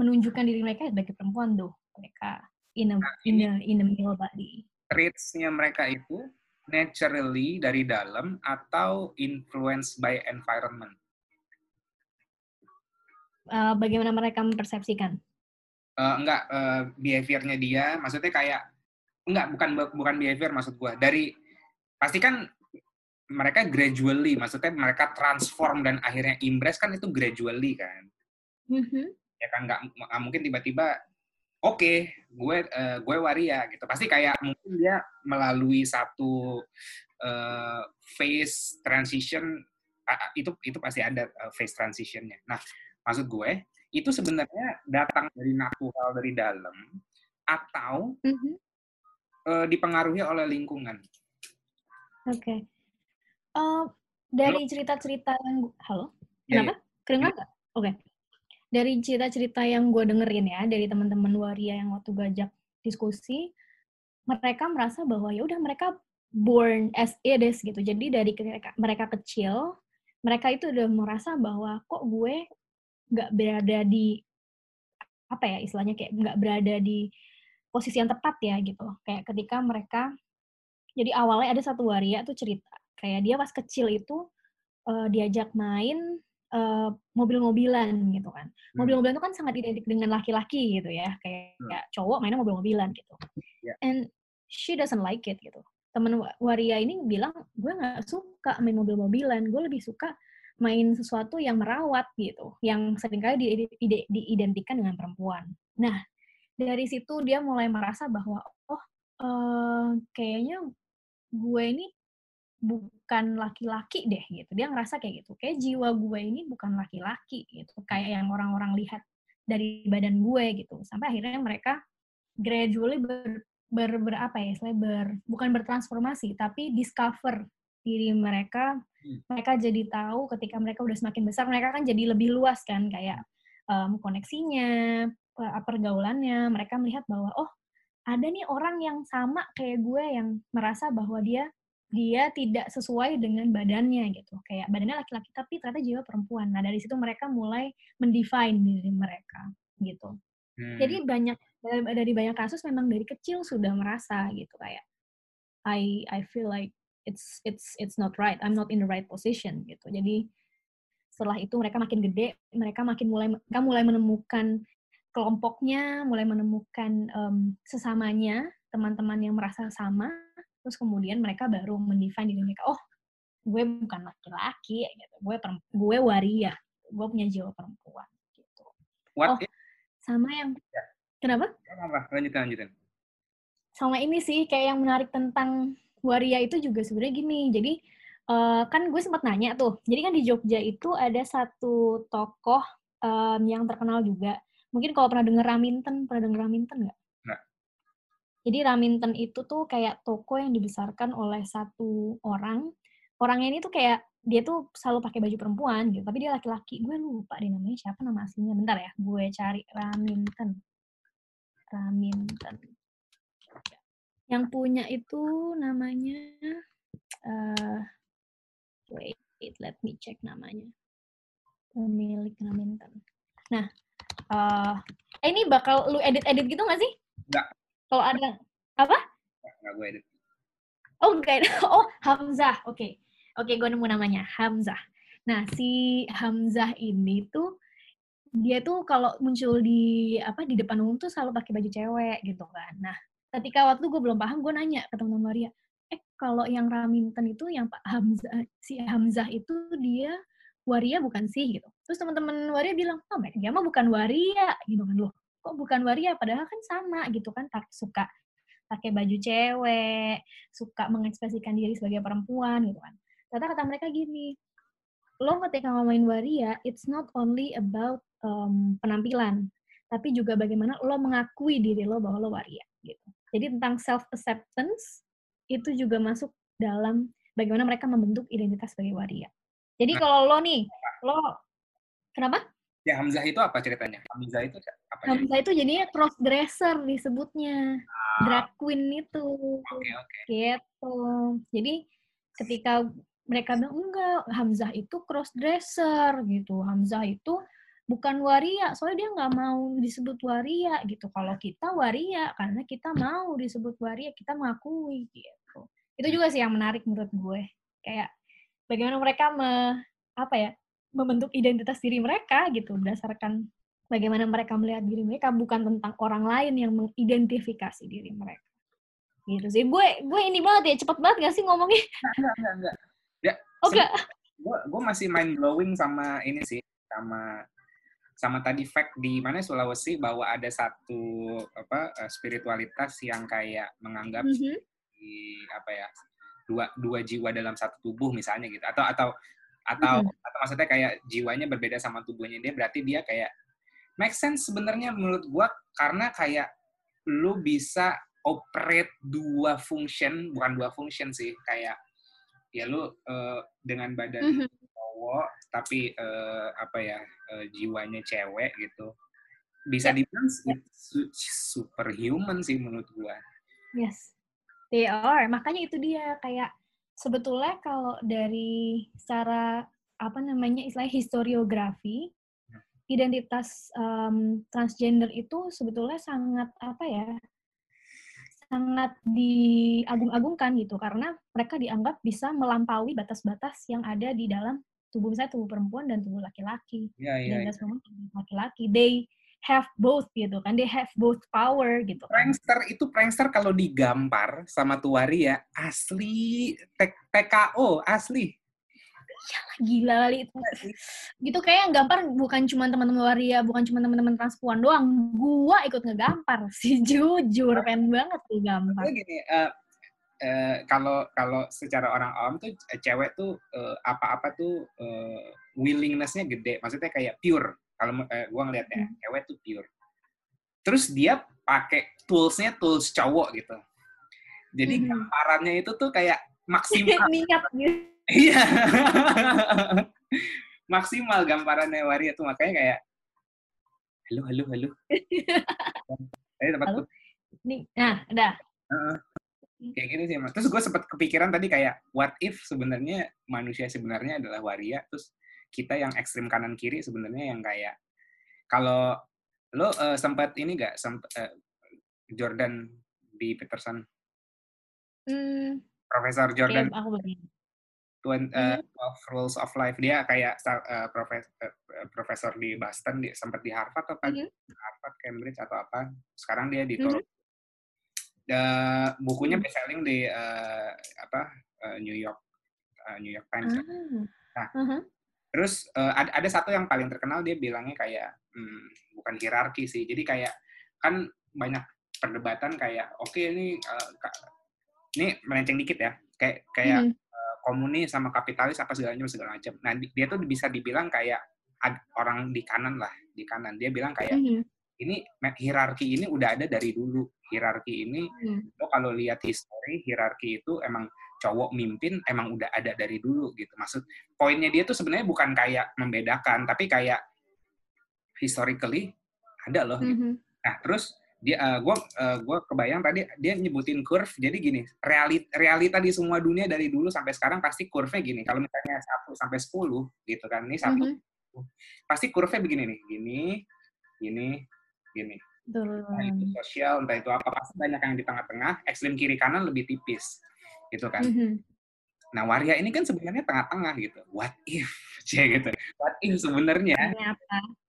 Speaker 1: menunjukkan diri mereka sebagai perempuan tuh mereka in a nah, in a in a male body.
Speaker 2: Traits-nya mereka itu naturally dari dalam atau influenced by environment.
Speaker 1: Uh, bagaimana mereka mempersepsikan?
Speaker 2: Uh, enggak, uh, behaviornya dia, maksudnya kayak enggak bukan bukan behavior maksud gue dari pasti kan mereka gradually maksudnya mereka transform dan akhirnya impress kan itu gradually kan mm-hmm. Ya kan nggak mungkin tiba-tiba oke okay, gue uh, gue waria gitu. Pasti kayak mungkin dia melalui satu uh, phase transition uh, itu itu pasti ada uh, phase transitionnya. Nah maksud gue itu sebenarnya datang dari natural dari dalam atau mm -hmm. uh, dipengaruhi oleh lingkungan.
Speaker 1: Oke. Okay. uh, dari cerita-cerita yang halo? Iya, kenapa? Yeah, kedengar nggak? Oke. okay dari cerita-cerita yang gue dengerin ya dari teman-teman waria yang waktu gajak diskusi mereka merasa bahwa ya udah mereka born as it is gitu. Jadi dari mereka kecil mereka itu udah merasa bahwa kok gue nggak berada di apa ya istilahnya kayak nggak berada di posisi yang tepat ya gitu. Kayak ketika mereka jadi awalnya ada satu waria tuh cerita kayak dia pas kecil itu uh, diajak main uh, mobil-mobilan gitu kan. Hmm. Mobil-mobilan itu kan sangat identik dengan laki-laki gitu ya, kayak, hmm. kayak cowok mainnya mobil-mobilan gitu. Yeah. And she doesn't like it gitu. Temen Waria ini bilang, gue nggak suka main mobil-mobilan, gue lebih suka main sesuatu yang merawat gitu, yang sering kali di, di, diidentikan dengan perempuan. Nah, dari situ dia mulai merasa bahwa, oh, uh, kayaknya gue ini bukan laki-laki deh gitu. Dia ngerasa kayak gitu. Kayak jiwa gue ini bukan laki-laki gitu. Kayak yang orang-orang lihat dari badan gue gitu. Sampai akhirnya mereka gradually ber, ber, ber apa ya, ber, bukan bertransformasi, tapi discover diri mereka. Hmm. Mereka jadi tahu ketika mereka udah semakin besar, mereka kan jadi lebih luas kan kayak um, koneksinya, pergaulannya. Mereka melihat bahwa oh ada nih orang yang sama kayak gue yang merasa bahwa dia dia tidak sesuai dengan badannya gitu. Kayak badannya laki-laki tapi ternyata jiwa perempuan. Nah, dari situ mereka mulai mendefine diri mereka gitu. Hmm. Jadi banyak dari banyak kasus memang dari kecil sudah merasa gitu kayak I I feel like it's it's it's not right. I'm not in the right position gitu. Jadi setelah itu mereka makin gede, mereka makin mulai mereka mulai menemukan kelompoknya, mulai menemukan um, sesamanya, teman-teman yang merasa sama terus kemudian mereka baru mendefine diri mereka oh gue bukan laki-laki gitu. Gue gue waria gue punya jiwa perempuan gitu. What oh sama yang ya. kenapa?
Speaker 2: Lanjutin lanjutin
Speaker 1: sama ini sih kayak yang menarik tentang waria itu juga sebenarnya gini. Jadi uh, kan gue sempat nanya tuh. Jadi kan di Jogja itu ada satu tokoh um, yang terkenal juga. Mungkin kalau pernah denger Raminten pernah denger Raminten nggak jadi Raminten itu tuh kayak toko yang dibesarkan oleh satu orang. Orangnya ini tuh kayak dia tuh selalu pakai baju perempuan gitu, tapi dia laki-laki. Gue lupa deh namanya siapa nama aslinya. Bentar ya, gue cari Raminten. Raminten. Yang punya itu namanya uh, wait, let me check namanya. Pemilik Raminten. Nah, uh, eh ini bakal lu edit-edit gitu gak sih?
Speaker 2: Enggak.
Speaker 1: Kalau ada apa?
Speaker 2: Enggak gue edit.
Speaker 1: Oh, enggak. *laughs* Oh, Hamzah. Oke. Okay. Oke, okay, gue nemu namanya. Hamzah. Nah, si Hamzah ini tuh dia tuh kalau muncul di apa di depan umum tuh selalu pakai baju cewek gitu kan. Nah, ketika waktu gue belum paham, gue nanya ke teman-teman Maria, eh kalau yang Raminten itu yang Pak Hamzah si Hamzah itu dia waria bukan sih gitu. Terus teman-teman waria bilang, oh dia mah bukan waria gitu kan loh kok bukan waria? Padahal kan sama gitu kan tak suka pakai baju cewek suka mengekspresikan diri sebagai perempuan gitu kan. Kata kata mereka gini lo ketika ngomongin waria it's not only about um, penampilan tapi juga bagaimana lo mengakui diri lo bahwa lo waria gitu. Jadi tentang self acceptance itu juga masuk dalam bagaimana mereka membentuk identitas sebagai waria. Jadi nah. kalau lo nih lo kenapa
Speaker 2: Ya Hamzah itu apa ceritanya? Hamzah itu apa?
Speaker 1: Hamzah itu jadinya cross dresser disebutnya. Ah. Drag queen itu.
Speaker 2: Oke, okay, oke. Okay.
Speaker 1: Gitu. Jadi ketika mereka bilang enggak, Hamzah itu cross dresser gitu. Hamzah itu bukan waria, soalnya dia nggak mau disebut waria gitu. Kalau kita waria karena kita mau disebut waria, kita mengakui gitu. Itu juga sih yang menarik menurut gue. Kayak bagaimana mereka me, apa ya membentuk identitas diri mereka gitu berdasarkan bagaimana mereka melihat diri mereka bukan tentang orang lain yang mengidentifikasi diri mereka. Gitu sih. Gue gue ini banget ya cepet banget gak sih ngomongnya?
Speaker 2: Enggak enggak enggak ya, oke okay. gue gue masih mind blowing sama ini sih sama sama tadi fact di mana Sulawesi bahwa ada satu apa uh, spiritualitas yang kayak menganggap mm -hmm. di apa ya dua dua jiwa dalam satu tubuh misalnya gitu atau atau atau mm -hmm. atau maksudnya kayak jiwanya berbeda sama tubuhnya dia berarti dia kayak make sense sebenarnya menurut gua karena kayak lu bisa operate dua function bukan dua function sih kayak ya lu uh, dengan badan mm -hmm. cowok tapi uh, apa ya uh, jiwanya cewek gitu bisa yeah. dibilang superhuman sih menurut gua.
Speaker 1: Yes, they are. Makanya itu dia kayak sebetulnya kalau dari secara apa namanya istilah historiografi hmm. identitas um, transgender itu sebetulnya sangat apa ya sangat diagung-agungkan gitu karena mereka dianggap bisa melampaui batas-batas yang ada di dalam tubuh saya tubuh perempuan dan tubuh laki-laki.
Speaker 2: Yeah, yeah, yeah.
Speaker 1: perempuan laki-laki. They have both gitu kan. They have both power gitu.
Speaker 2: Prankster itu prankster kalau digambar sama tuari ya asli TKO asli
Speaker 1: ya gila kali itu gitu kayak yang gampar bukan cuma teman-teman waria bukan cuma teman-teman transpuan doang gua ikut ngegampar sih *laughs* jujur pengen banget tuh gampar
Speaker 2: gini uh, uh, kalau kalau secara orang awam tuh cewek tuh uh, apa-apa tuh uh, willingnessnya gede maksudnya kayak pure kalau uh, gua ngeliatnya hmm. cewek tuh pure terus dia pakai toolsnya tools cowok gitu jadi hmm. gambarannya itu tuh kayak maksimal *laughs*
Speaker 1: niat gitu
Speaker 2: Iya. *laughs* Maksimal gambarannya Waria tuh makanya kayak halo halo halo. *laughs*
Speaker 1: Tadi tempat Nih, nah, udah.
Speaker 2: Uh, kayak gitu sih, Mas. Terus gue sempat kepikiran tadi kayak what if sebenarnya manusia sebenarnya adalah waria, terus kita yang ekstrim kanan kiri sebenarnya yang kayak kalau lo uh, sempat ini gak sempat uh, Jordan di Peterson? Hmm, Profesor Jordan.
Speaker 1: Okay, aku
Speaker 2: Twen, uh, of Rules of Life dia kayak uh, profes, uh, profesor di Boston dia sempat di Harvard atau mm -hmm. Harvard Cambridge atau apa sekarang dia di Toronto mm -hmm. Uh, bukunya best selling di uh, apa uh, New York uh, New York Times. Mm -hmm. Nah, uh -huh. Terus uh, ada ada satu yang paling terkenal dia bilangnya kayak hmm, bukan hierarki sih. Jadi kayak kan banyak perdebatan kayak oke okay, ini uh, ini melenceng dikit ya. Kayak kayak mm -hmm komunis sama kapitalis apa segala macam segala macam. Nah dia tuh bisa dibilang kayak orang di kanan lah di kanan. Dia bilang kayak mm -hmm. ini hierarki ini udah ada dari dulu. Hierarki ini mm. lo kalau lihat histori hierarki itu emang cowok mimpin emang udah ada dari dulu gitu. Maksud poinnya dia tuh sebenarnya bukan kayak membedakan tapi kayak historically ada loh. Mm -hmm. gitu. Nah terus dia uh, gua uh, gua kebayang tadi dia nyebutin curve jadi gini realita realita di semua dunia dari dulu sampai sekarang pasti curve-nya gini kalau misalnya 1 sampai 10 gitu kan ini satu mm -hmm. pasti curve-nya begini nih gini gini gini entah itu sosial entah itu apa pasti banyak yang di tengah-tengah ekstrem kiri kanan lebih tipis gitu kan mm -hmm. Nah, waria ini kan sebenarnya tengah-tengah gitu. What if? *laughs* Cie gitu. What if sebenarnya?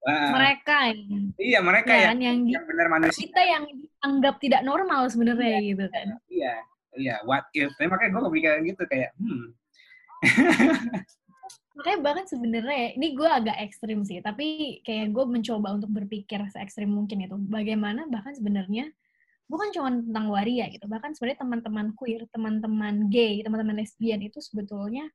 Speaker 1: Uh, mereka
Speaker 2: Iya, mereka ya, yang, yang, yang benar manusia.
Speaker 1: Kita yang anggap tidak normal sebenarnya
Speaker 2: iya,
Speaker 1: gitu kan.
Speaker 2: Iya, iya. What if? Tapi makanya gue kepikiran gitu kayak, hmm. *laughs*
Speaker 1: makanya bahkan sebenarnya ini gue agak ekstrim sih tapi kayak gue mencoba untuk berpikir se ekstrim mungkin itu bagaimana bahkan sebenarnya bukan cuma tentang waria gitu bahkan sebenarnya teman-teman queer teman-teman gay teman-teman lesbian itu sebetulnya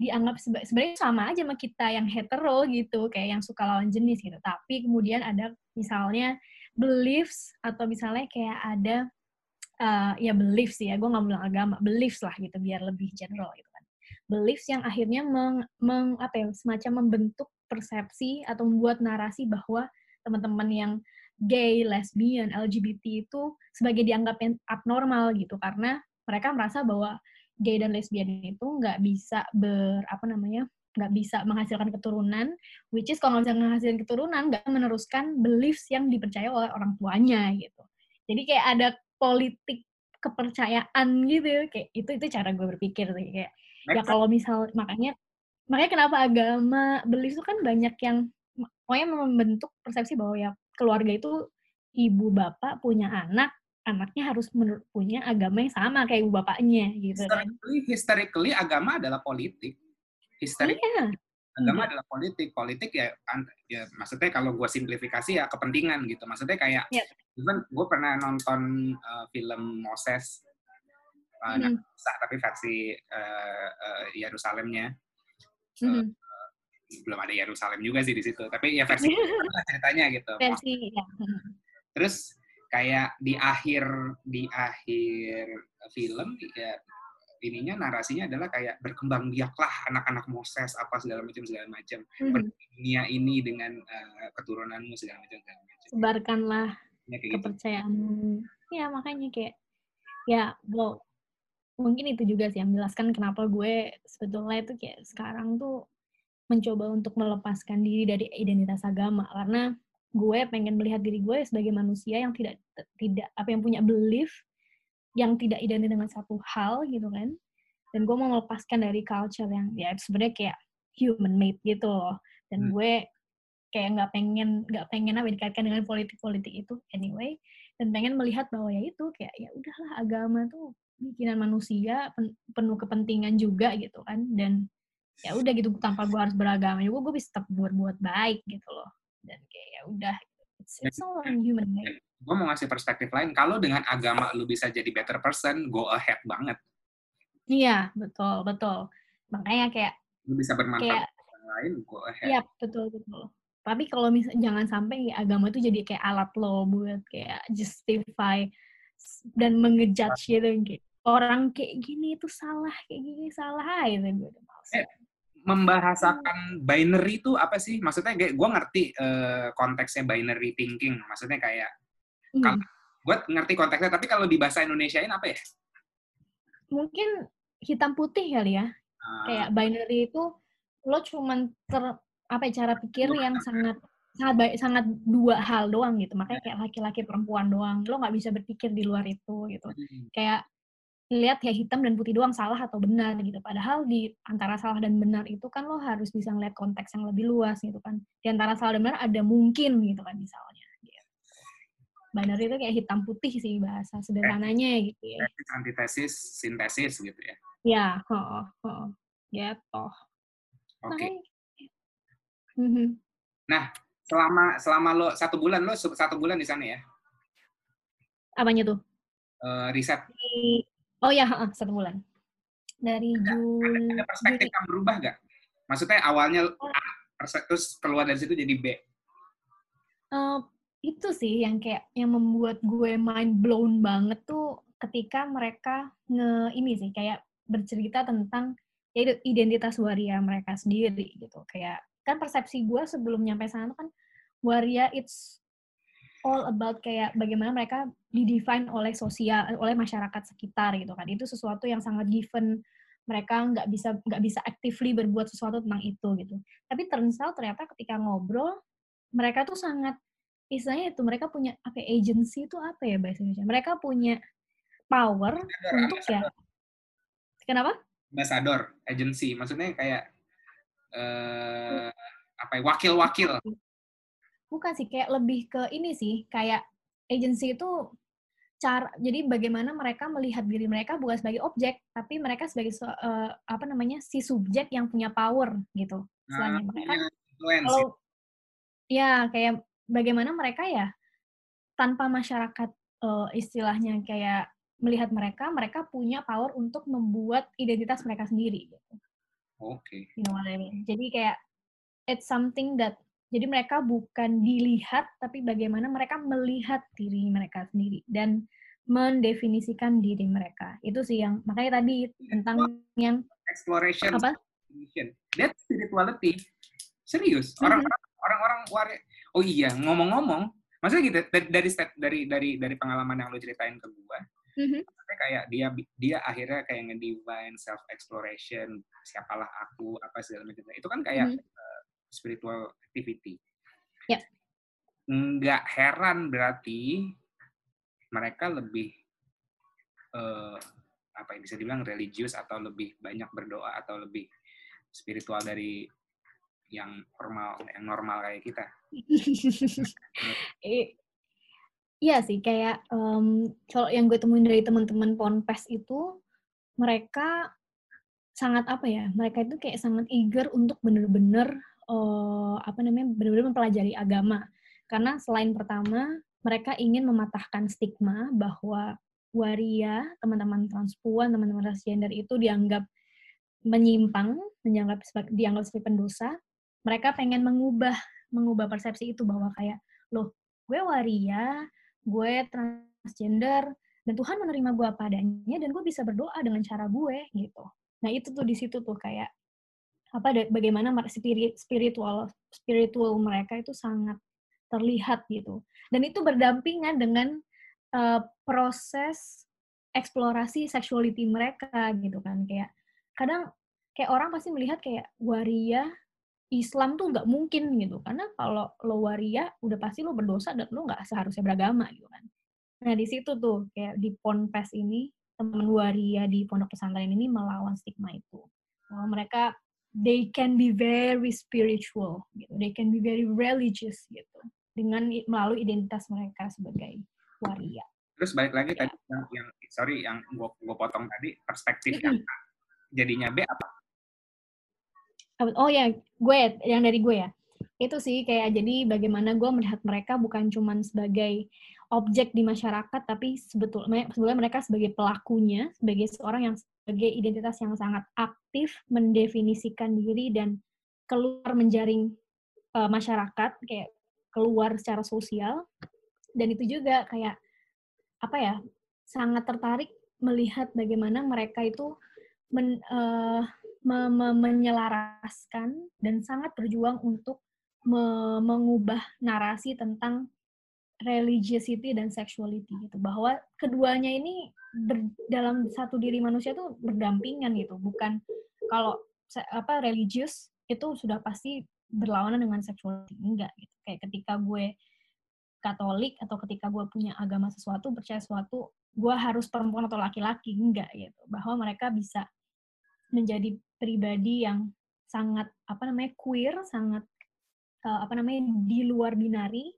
Speaker 1: dianggap sebenarnya sama aja sama kita yang hetero gitu kayak yang suka lawan jenis gitu. Tapi kemudian ada misalnya beliefs atau misalnya kayak ada uh, ya beliefs ya gue nggak bilang agama beliefs lah gitu biar lebih general gitu kan. Beliefs yang akhirnya meng, meng apa ya semacam membentuk persepsi atau membuat narasi bahwa teman-teman yang gay, lesbian, LGBT itu sebagai dianggap abnormal gitu karena mereka merasa bahwa gay dan lesbian itu nggak bisa ber apa namanya nggak bisa menghasilkan keturunan, which is kalau nggak bisa menghasilkan keturunan nggak meneruskan beliefs yang dipercaya oleh orang tuanya gitu. Jadi kayak ada politik kepercayaan gitu, kayak itu itu cara gue berpikir sih kayak ya kalau misal makanya makanya kenapa agama belief itu kan banyak yang pokoknya membentuk persepsi bahwa ya keluarga itu ibu bapak punya anak, anaknya harus punya agama yang sama kayak ibu bapaknya gitu
Speaker 2: kan. Historically, historically agama adalah politik. Historically,
Speaker 1: iya.
Speaker 2: agama adalah politik politik ya ya maksudnya kalau gue simplifikasi ya kepentingan gitu maksudnya kayak yeah. even gue pernah nonton uh, film Moses uh, mm -hmm. tapi versi uh, uh, Yerusalemnya mm -hmm. Belum ada Yerusalem juga sih di situ tapi ya versi *laughs* ceritanya gitu. Versi ya. terus kayak di akhir di akhir film ya ininya narasinya adalah kayak berkembang biaklah anak-anak Moses apa segala macam segala macam. Dunia ini dengan uh, keturunanmu segala macam segala macam.
Speaker 1: Sebarkanlah ya, kepercayaanmu gitu. ya makanya kayak ya wow mungkin itu juga sih yang menjelaskan kenapa gue sebetulnya itu kayak sekarang tuh mencoba untuk melepaskan diri dari identitas agama. Karena gue pengen melihat diri gue sebagai manusia yang tidak tidak apa yang punya belief yang tidak identik dengan satu hal gitu kan. Dan gue mau melepaskan dari culture yang ya sebenarnya kayak human made gitu loh. Dan hmm. gue kayak nggak pengen nggak pengen apa dikaitkan dengan politik-politik itu anyway. Dan pengen melihat bahwa ya itu kayak ya udahlah agama tuh bikinan manusia pen, penuh kepentingan juga gitu kan. Dan ya udah gitu tanpa gue harus beragama juga gue bisa tetap buat buat baik gitu loh dan kayak ya udah it's, it's all human made
Speaker 2: gue mau ngasih perspektif lain. Kalau dengan agama lu bisa jadi better person, go ahead banget.
Speaker 1: Iya, betul, betul. Makanya kayak
Speaker 2: lu bisa bermanfaat kayak, orang lain, go ahead.
Speaker 1: Iya, betul, betul. Tapi kalau misalnya jangan sampai ya, agama itu jadi kayak alat lo buat kayak justify dan mengejudge gitu orang kayak gini itu salah, kayak gini salah gitu gue
Speaker 2: eh, membahasakan binary itu apa sih? Maksudnya gue ngerti uh, konteksnya binary thinking. Maksudnya kayak Hmm. Gue ngerti konteksnya, tapi kalau di bahasa Indonesia-in apa ya?
Speaker 1: Mungkin hitam putih kali ya. Uh, Kayak binary itu lo cuman ter apa ya, cara pikir yang sangat sangat baik sangat dua hal doang gitu makanya kayak laki-laki perempuan doang lo nggak bisa berpikir di luar itu gitu hmm. kayak lihat ya hitam dan putih doang salah atau benar gitu padahal di antara salah dan benar itu kan lo harus bisa ngeliat konteks yang lebih luas gitu kan di antara salah dan benar ada mungkin gitu kan misalnya binary itu kayak hitam putih sih bahasa sederhananya gitu ya.
Speaker 2: Antitesis, sintesis gitu ya.
Speaker 1: Ya, oh, oh, gitu.
Speaker 2: Oke. Okay. Mm-hmm. Nah, selama selama lo satu bulan lo satu bulan di sana ya?
Speaker 1: Apanya tuh?
Speaker 2: Uh, riset.
Speaker 1: Oh ya, uh, satu bulan. Dari Juli.
Speaker 2: Ada, perspektif yang berubah gak? Maksudnya awalnya oh. A, terus keluar dari situ jadi B.
Speaker 1: Uh, itu sih yang kayak yang membuat gue mind blown banget tuh ketika mereka nge ini sih kayak bercerita tentang ya identitas waria mereka sendiri gitu kayak kan persepsi gue sebelum nyampe sana kan waria it's all about kayak bagaimana mereka didefine oleh sosial oleh masyarakat sekitar gitu kan. Itu sesuatu yang sangat given. Mereka nggak bisa nggak bisa actively berbuat sesuatu tentang itu gitu. Tapi turns out ternyata ketika ngobrol mereka tuh sangat istilahnya itu mereka punya apa ya, agency itu apa ya bahasa Indonesia? Mereka punya power ambassador, untuk ambassador. ya kenapa?
Speaker 2: Ambassador agency. Maksudnya kayak uh, apa ya wakil-wakil
Speaker 1: bukan sih kayak lebih ke ini sih kayak agency itu cara jadi bagaimana mereka melihat diri mereka bukan sebagai objek tapi mereka sebagai uh, apa namanya si subjek yang punya power gitu nah, mereka kalau ya kayak bagaimana mereka ya tanpa masyarakat uh, istilahnya kayak melihat mereka, mereka punya power untuk membuat identitas mereka sendiri. Gitu.
Speaker 2: Oke. Okay.
Speaker 1: You know what I mean? Jadi kayak it's something that jadi mereka bukan dilihat, tapi bagaimana mereka melihat diri mereka sendiri dan mendefinisikan diri mereka. Itu sih yang makanya tadi tentang yang
Speaker 2: exploration. Apa? That's spirituality. Serius. Mm-hmm. Orang-orang orang-orang oh iya ngomong-ngomong maksudnya gitu dari dari dari dari pengalaman yang lo ceritain ke gue mm-hmm. kayak dia dia akhirnya kayak ngedivine self exploration siapalah aku apa segala macam itu kan kayak mm-hmm. uh, spiritual activity
Speaker 1: yep.
Speaker 2: nggak heran berarti mereka lebih uh, apa yang bisa dibilang religius atau lebih banyak berdoa atau lebih spiritual dari yang normal yang normal kayak kita. *laughs*
Speaker 1: iya sih kayak um, kalau yang gue temuin dari teman-teman ponpes itu mereka sangat apa ya mereka itu kayak sangat eager untuk bener-bener uh, apa namanya bener-bener mempelajari agama. Karena selain pertama mereka ingin mematahkan stigma bahwa waria teman-teman transpuan teman-teman transgender itu dianggap menyimpang dianggap sebagai, dianggap sebagai pendosa. Mereka pengen mengubah mengubah persepsi itu bahwa kayak loh gue waria gue transgender dan Tuhan menerima gue apa adanya dan gue bisa berdoa dengan cara gue gitu. Nah itu tuh di situ tuh kayak apa bagaimana spirit spiritual spiritual mereka itu sangat terlihat gitu. Dan itu berdampingan dengan uh, proses eksplorasi sexuality mereka gitu kan kayak kadang kayak orang pasti melihat kayak waria Islam tuh nggak mungkin gitu karena kalau lo waria udah pasti lo berdosa dan lo nggak seharusnya beragama gitu kan nah di situ tuh kayak di ponpes ini teman waria di pondok pesantren ini melawan stigma itu. Bahwa mereka they can be very spiritual gitu. They can be very religious gitu dengan melalui identitas mereka sebagai waria.
Speaker 2: Terus balik lagi ya. tadi yang, yang sorry yang gua gua potong tadi perspektif yang jadinya B apa?
Speaker 1: Oh ya, gue yang dari gue ya. Itu sih kayak jadi bagaimana gue melihat mereka bukan cuman sebagai objek di masyarakat, tapi sebetulnya sebetulnya mereka sebagai pelakunya, sebagai seorang yang sebagai identitas yang sangat aktif mendefinisikan diri dan keluar menjaring uh, masyarakat, kayak keluar secara sosial. Dan itu juga kayak apa ya, sangat tertarik melihat bagaimana mereka itu men, uh, me, me, menyelaraskan dan sangat berjuang untuk me, mengubah narasi tentang religiosity dan sexuality gitu. Bahwa keduanya ini dalam satu diri manusia tuh berdampingan gitu. Bukan kalau apa religius itu sudah pasti berlawanan dengan sexuality. Enggak gitu. Kayak ketika gue Katolik atau ketika gue punya agama sesuatu percaya sesuatu gue harus perempuan atau laki-laki. Enggak gitu. Bahwa mereka bisa menjadi pribadi yang sangat apa namanya queer sangat uh, apa namanya di luar binari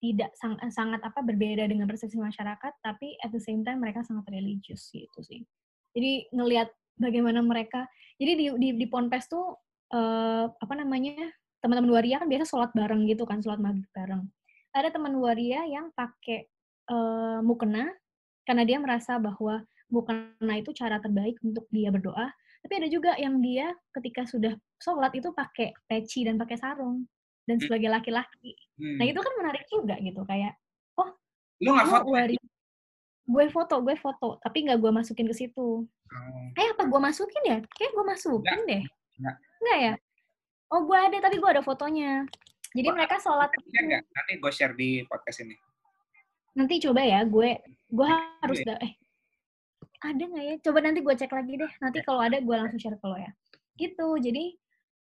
Speaker 1: tidak sang, sangat apa berbeda dengan persepsi masyarakat tapi at the same time mereka sangat religius gitu sih. Jadi ngelihat bagaimana mereka jadi di di, di ponpes tuh uh, apa namanya teman-teman waria kan biasa sholat bareng gitu kan sholat maghrib bareng. Ada teman waria yang pakai uh, mukena karena dia merasa bahwa mukena itu cara terbaik untuk dia berdoa. Tapi ada juga yang dia ketika sudah sholat itu pakai peci dan pakai sarung dan hmm. sebagai laki-laki. Hmm. Nah itu kan menarik juga gitu kayak, oh,
Speaker 2: lu nggak foto? Wari,
Speaker 1: gue foto, gue foto, tapi nggak gue masukin ke situ. Oh. Eh apa gue masukin ya? Kayak gue masukin Nggak. deh. Nggak. Nggak ya? Oh gue ada, tapi gue ada fotonya. Jadi oh, mereka sholat.
Speaker 2: Enggak, nanti gue share di podcast ini.
Speaker 1: Nanti coba ya, gue gue harus ya. eh ada nggak ya? Coba nanti gue cek lagi deh. Nanti kalau ada gue langsung share ke lo ya. Gitu. Jadi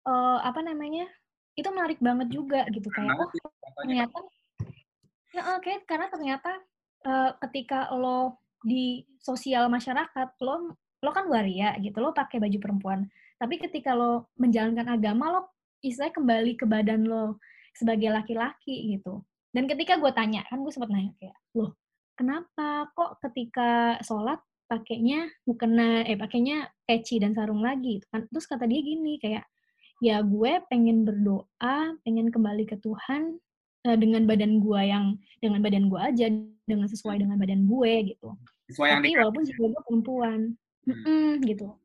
Speaker 1: uh, apa namanya? Itu menarik banget juga gitu kayak oh ternyata ya oke okay, karena ternyata uh, ketika lo di sosial masyarakat lo lo kan waria gitu lo pakai baju perempuan. Tapi ketika lo menjalankan agama lo istilahnya kembali ke badan lo sebagai laki-laki gitu. Dan ketika gue tanya kan gue sempat nanya kayak loh kenapa kok ketika sholat pakainya mukena eh pakainya peci dan sarung lagi? Gitu kan terus kata dia gini kayak ya gue pengen berdoa, pengen kembali ke Tuhan uh, dengan badan gue yang dengan badan gue aja, dengan sesuai dengan badan gue gitu. Sesuai Tapi walaupun juga gue perempuan, hmm. gitu.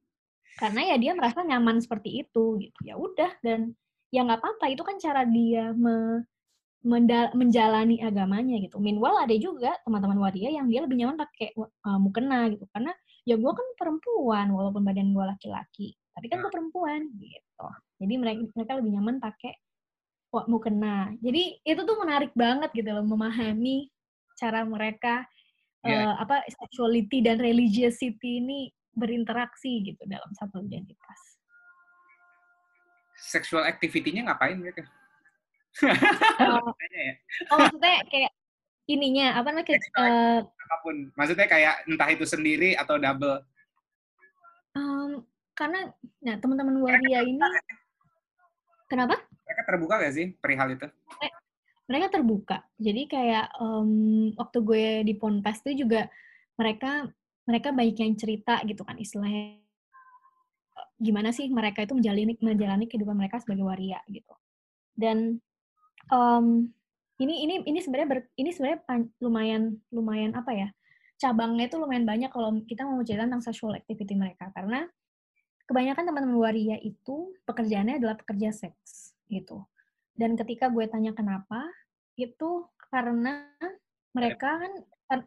Speaker 1: Karena ya dia merasa nyaman seperti itu gitu. Ya udah dan ya nggak apa-apa itu kan cara dia me, menjalani agamanya gitu. Meanwhile ada juga teman-teman waria yang dia lebih nyaman pakai uh, mukena gitu karena ya gue kan perempuan walaupun badan gue laki-laki tapi kan gue perempuan gitu. Jadi mereka mereka lebih nyaman pakai wak mukena. Jadi itu tuh menarik banget gitu loh memahami cara mereka yeah. uh, apa sexuality dan religiosity ini berinteraksi gitu dalam satu identitas.
Speaker 2: Sexual activity-nya ngapain mereka?
Speaker 1: Oh, *laughs* oh maksudnya kayak ininya apa namanya
Speaker 2: uh, apa pun. Maksudnya kayak entah itu sendiri atau double.
Speaker 1: Um, karena nah teman-teman waria ini kenapa?
Speaker 2: Mereka terbuka gak sih perihal itu?
Speaker 1: Mereka terbuka. Jadi kayak um, waktu gue di ponpes itu juga mereka mereka banyak yang cerita gitu kan istilahnya. Gimana sih mereka itu menjalani menjalani kehidupan mereka sebagai waria gitu. Dan um, ini ini ini sebenarnya ini sebenarnya lumayan lumayan apa ya cabangnya itu lumayan banyak kalau kita mau cerita tentang sexual activity mereka. Karena kebanyakan teman-teman waria itu pekerjaannya adalah pekerja seks gitu. Dan ketika gue tanya kenapa, itu karena mereka kan, kan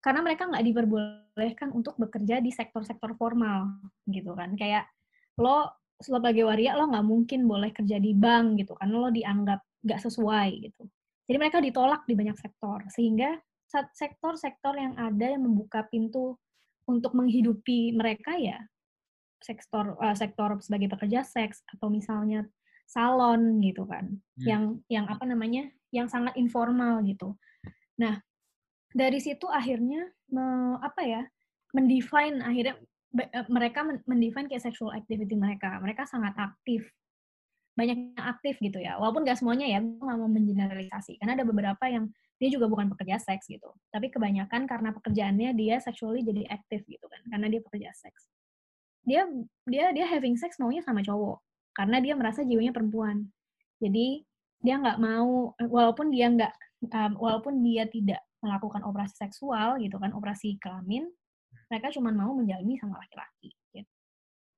Speaker 1: karena mereka nggak diperbolehkan untuk bekerja di sektor-sektor formal gitu kan. Kayak lo sebagai waria lo nggak mungkin boleh kerja di bank gitu kan. Lo dianggap nggak sesuai gitu. Jadi mereka ditolak di banyak sektor sehingga sektor-sektor yang ada yang membuka pintu untuk menghidupi mereka ya sektor uh, sektor sebagai pekerja seks atau misalnya salon gitu kan. Hmm. yang yang apa namanya yang sangat informal gitu. Nah dari situ akhirnya me, apa ya mendefine akhirnya eh, mereka mendefine kayak sexual activity mereka. Mereka sangat aktif. Banyak yang aktif gitu ya. Walaupun gak semuanya ya gue gak mau mengeneralisasi. Karena ada beberapa yang dia juga bukan pekerja seks gitu. Tapi kebanyakan karena pekerjaannya dia sexually jadi aktif gitu kan, karena dia pekerja seks. Dia dia dia having sex maunya sama cowok karena dia merasa jiwanya perempuan. Jadi dia nggak mau walaupun dia nggak um, walaupun dia tidak melakukan operasi seksual gitu kan, operasi kelamin, mereka cuma mau menjalani sama laki-laki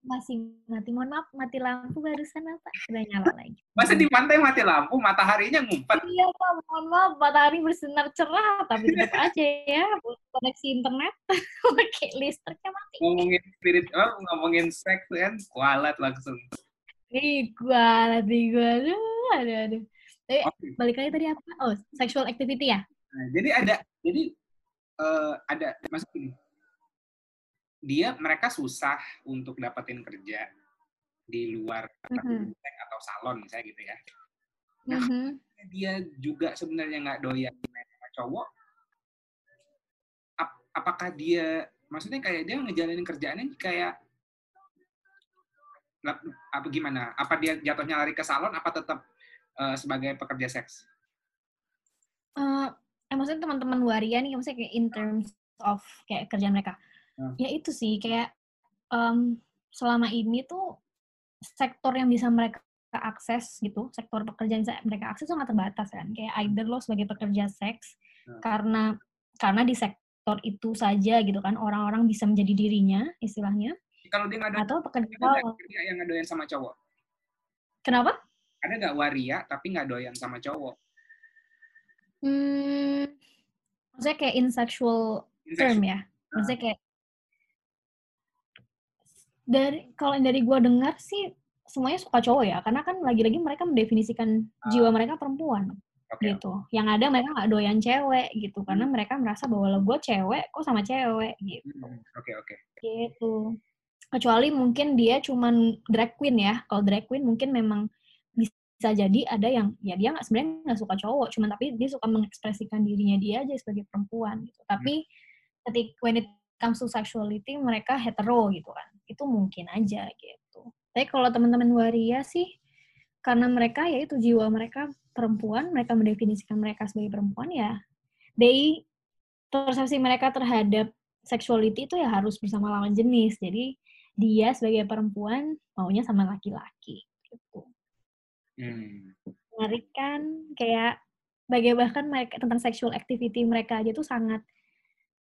Speaker 1: masih mati. Mohon maaf, mati lampu barusan apa? Sudah nyala lagi.
Speaker 2: Masa di pantai mati lampu, mataharinya ngumpet?
Speaker 1: Iya, Pak. Mohon maaf, matahari bersinar cerah, tapi tetap *laughs* aja ya, koneksi internet, *laughs* pakai listriknya mati.
Speaker 2: Ngomongin spirit, oh, ngomongin seks kan, kualat langsung.
Speaker 1: Ih, kualat nih gue. Aduh, aduh, aduh. Eh, okay. balik lagi tadi apa? Oh, sexual activity ya?
Speaker 2: Nah, jadi ada, jadi uh, ada, maksudnya dia mereka susah untuk dapetin kerja di luar mm-hmm. atau salon misalnya gitu ya. Nah, mm-hmm. dia juga sebenarnya nggak doyan sama cowok. Ap- apakah dia maksudnya kayak dia ngejalanin kerjaannya kayak apa gimana? Apa dia jatuhnya lari ke salon? Apa tetap uh, sebagai pekerja seks?
Speaker 1: Uh, eh, maksudnya teman-teman waria nih, maksudnya kayak in terms of kayak kerjaan mereka Hmm. Ya itu sih kayak um, selama ini tuh sektor yang bisa mereka akses gitu, sektor pekerjaan yang mereka akses sangat terbatas kan. Kayak either lo sebagai pekerja seks hmm. karena karena di sektor itu saja gitu kan orang-orang bisa menjadi dirinya istilahnya.
Speaker 2: Kalau dia nggak
Speaker 1: atau pekerja
Speaker 2: yang nggak doyan sama cowok.
Speaker 1: Kenapa?
Speaker 2: Ada nggak waria tapi nggak doyan sama cowok?
Speaker 1: Hmm, maksudnya kayak insexual, term ya. Maksudnya kayak dari kalau dari gue dengar sih semuanya suka cowok ya karena kan lagi-lagi mereka mendefinisikan uh, jiwa mereka perempuan okay. gitu yang ada mereka nggak doyan cewek gitu hmm. karena mereka merasa bahwa lo gue cewek kok sama cewek gitu
Speaker 2: hmm, oke hmm. oke okay, okay.
Speaker 1: gitu kecuali mungkin dia cuman drag queen ya kalau drag queen mungkin memang bisa jadi ada yang ya dia nggak sebenarnya nggak suka cowok cuman tapi dia suka mengekspresikan dirinya dia aja sebagai perempuan gitu tapi hmm. ketika when it comes to sexuality mereka hetero gitu kan. Itu mungkin aja gitu. Tapi kalau teman-teman waria sih karena mereka ya itu jiwa mereka perempuan mereka mendefinisikan mereka sebagai perempuan ya they persepsi mereka terhadap sexuality itu ya harus bersama lawan jenis. Jadi dia sebagai perempuan maunya sama laki-laki gitu. Hmm. menarik kan kayak bagaimana bahkan mereka tentang sexual activity mereka aja tuh sangat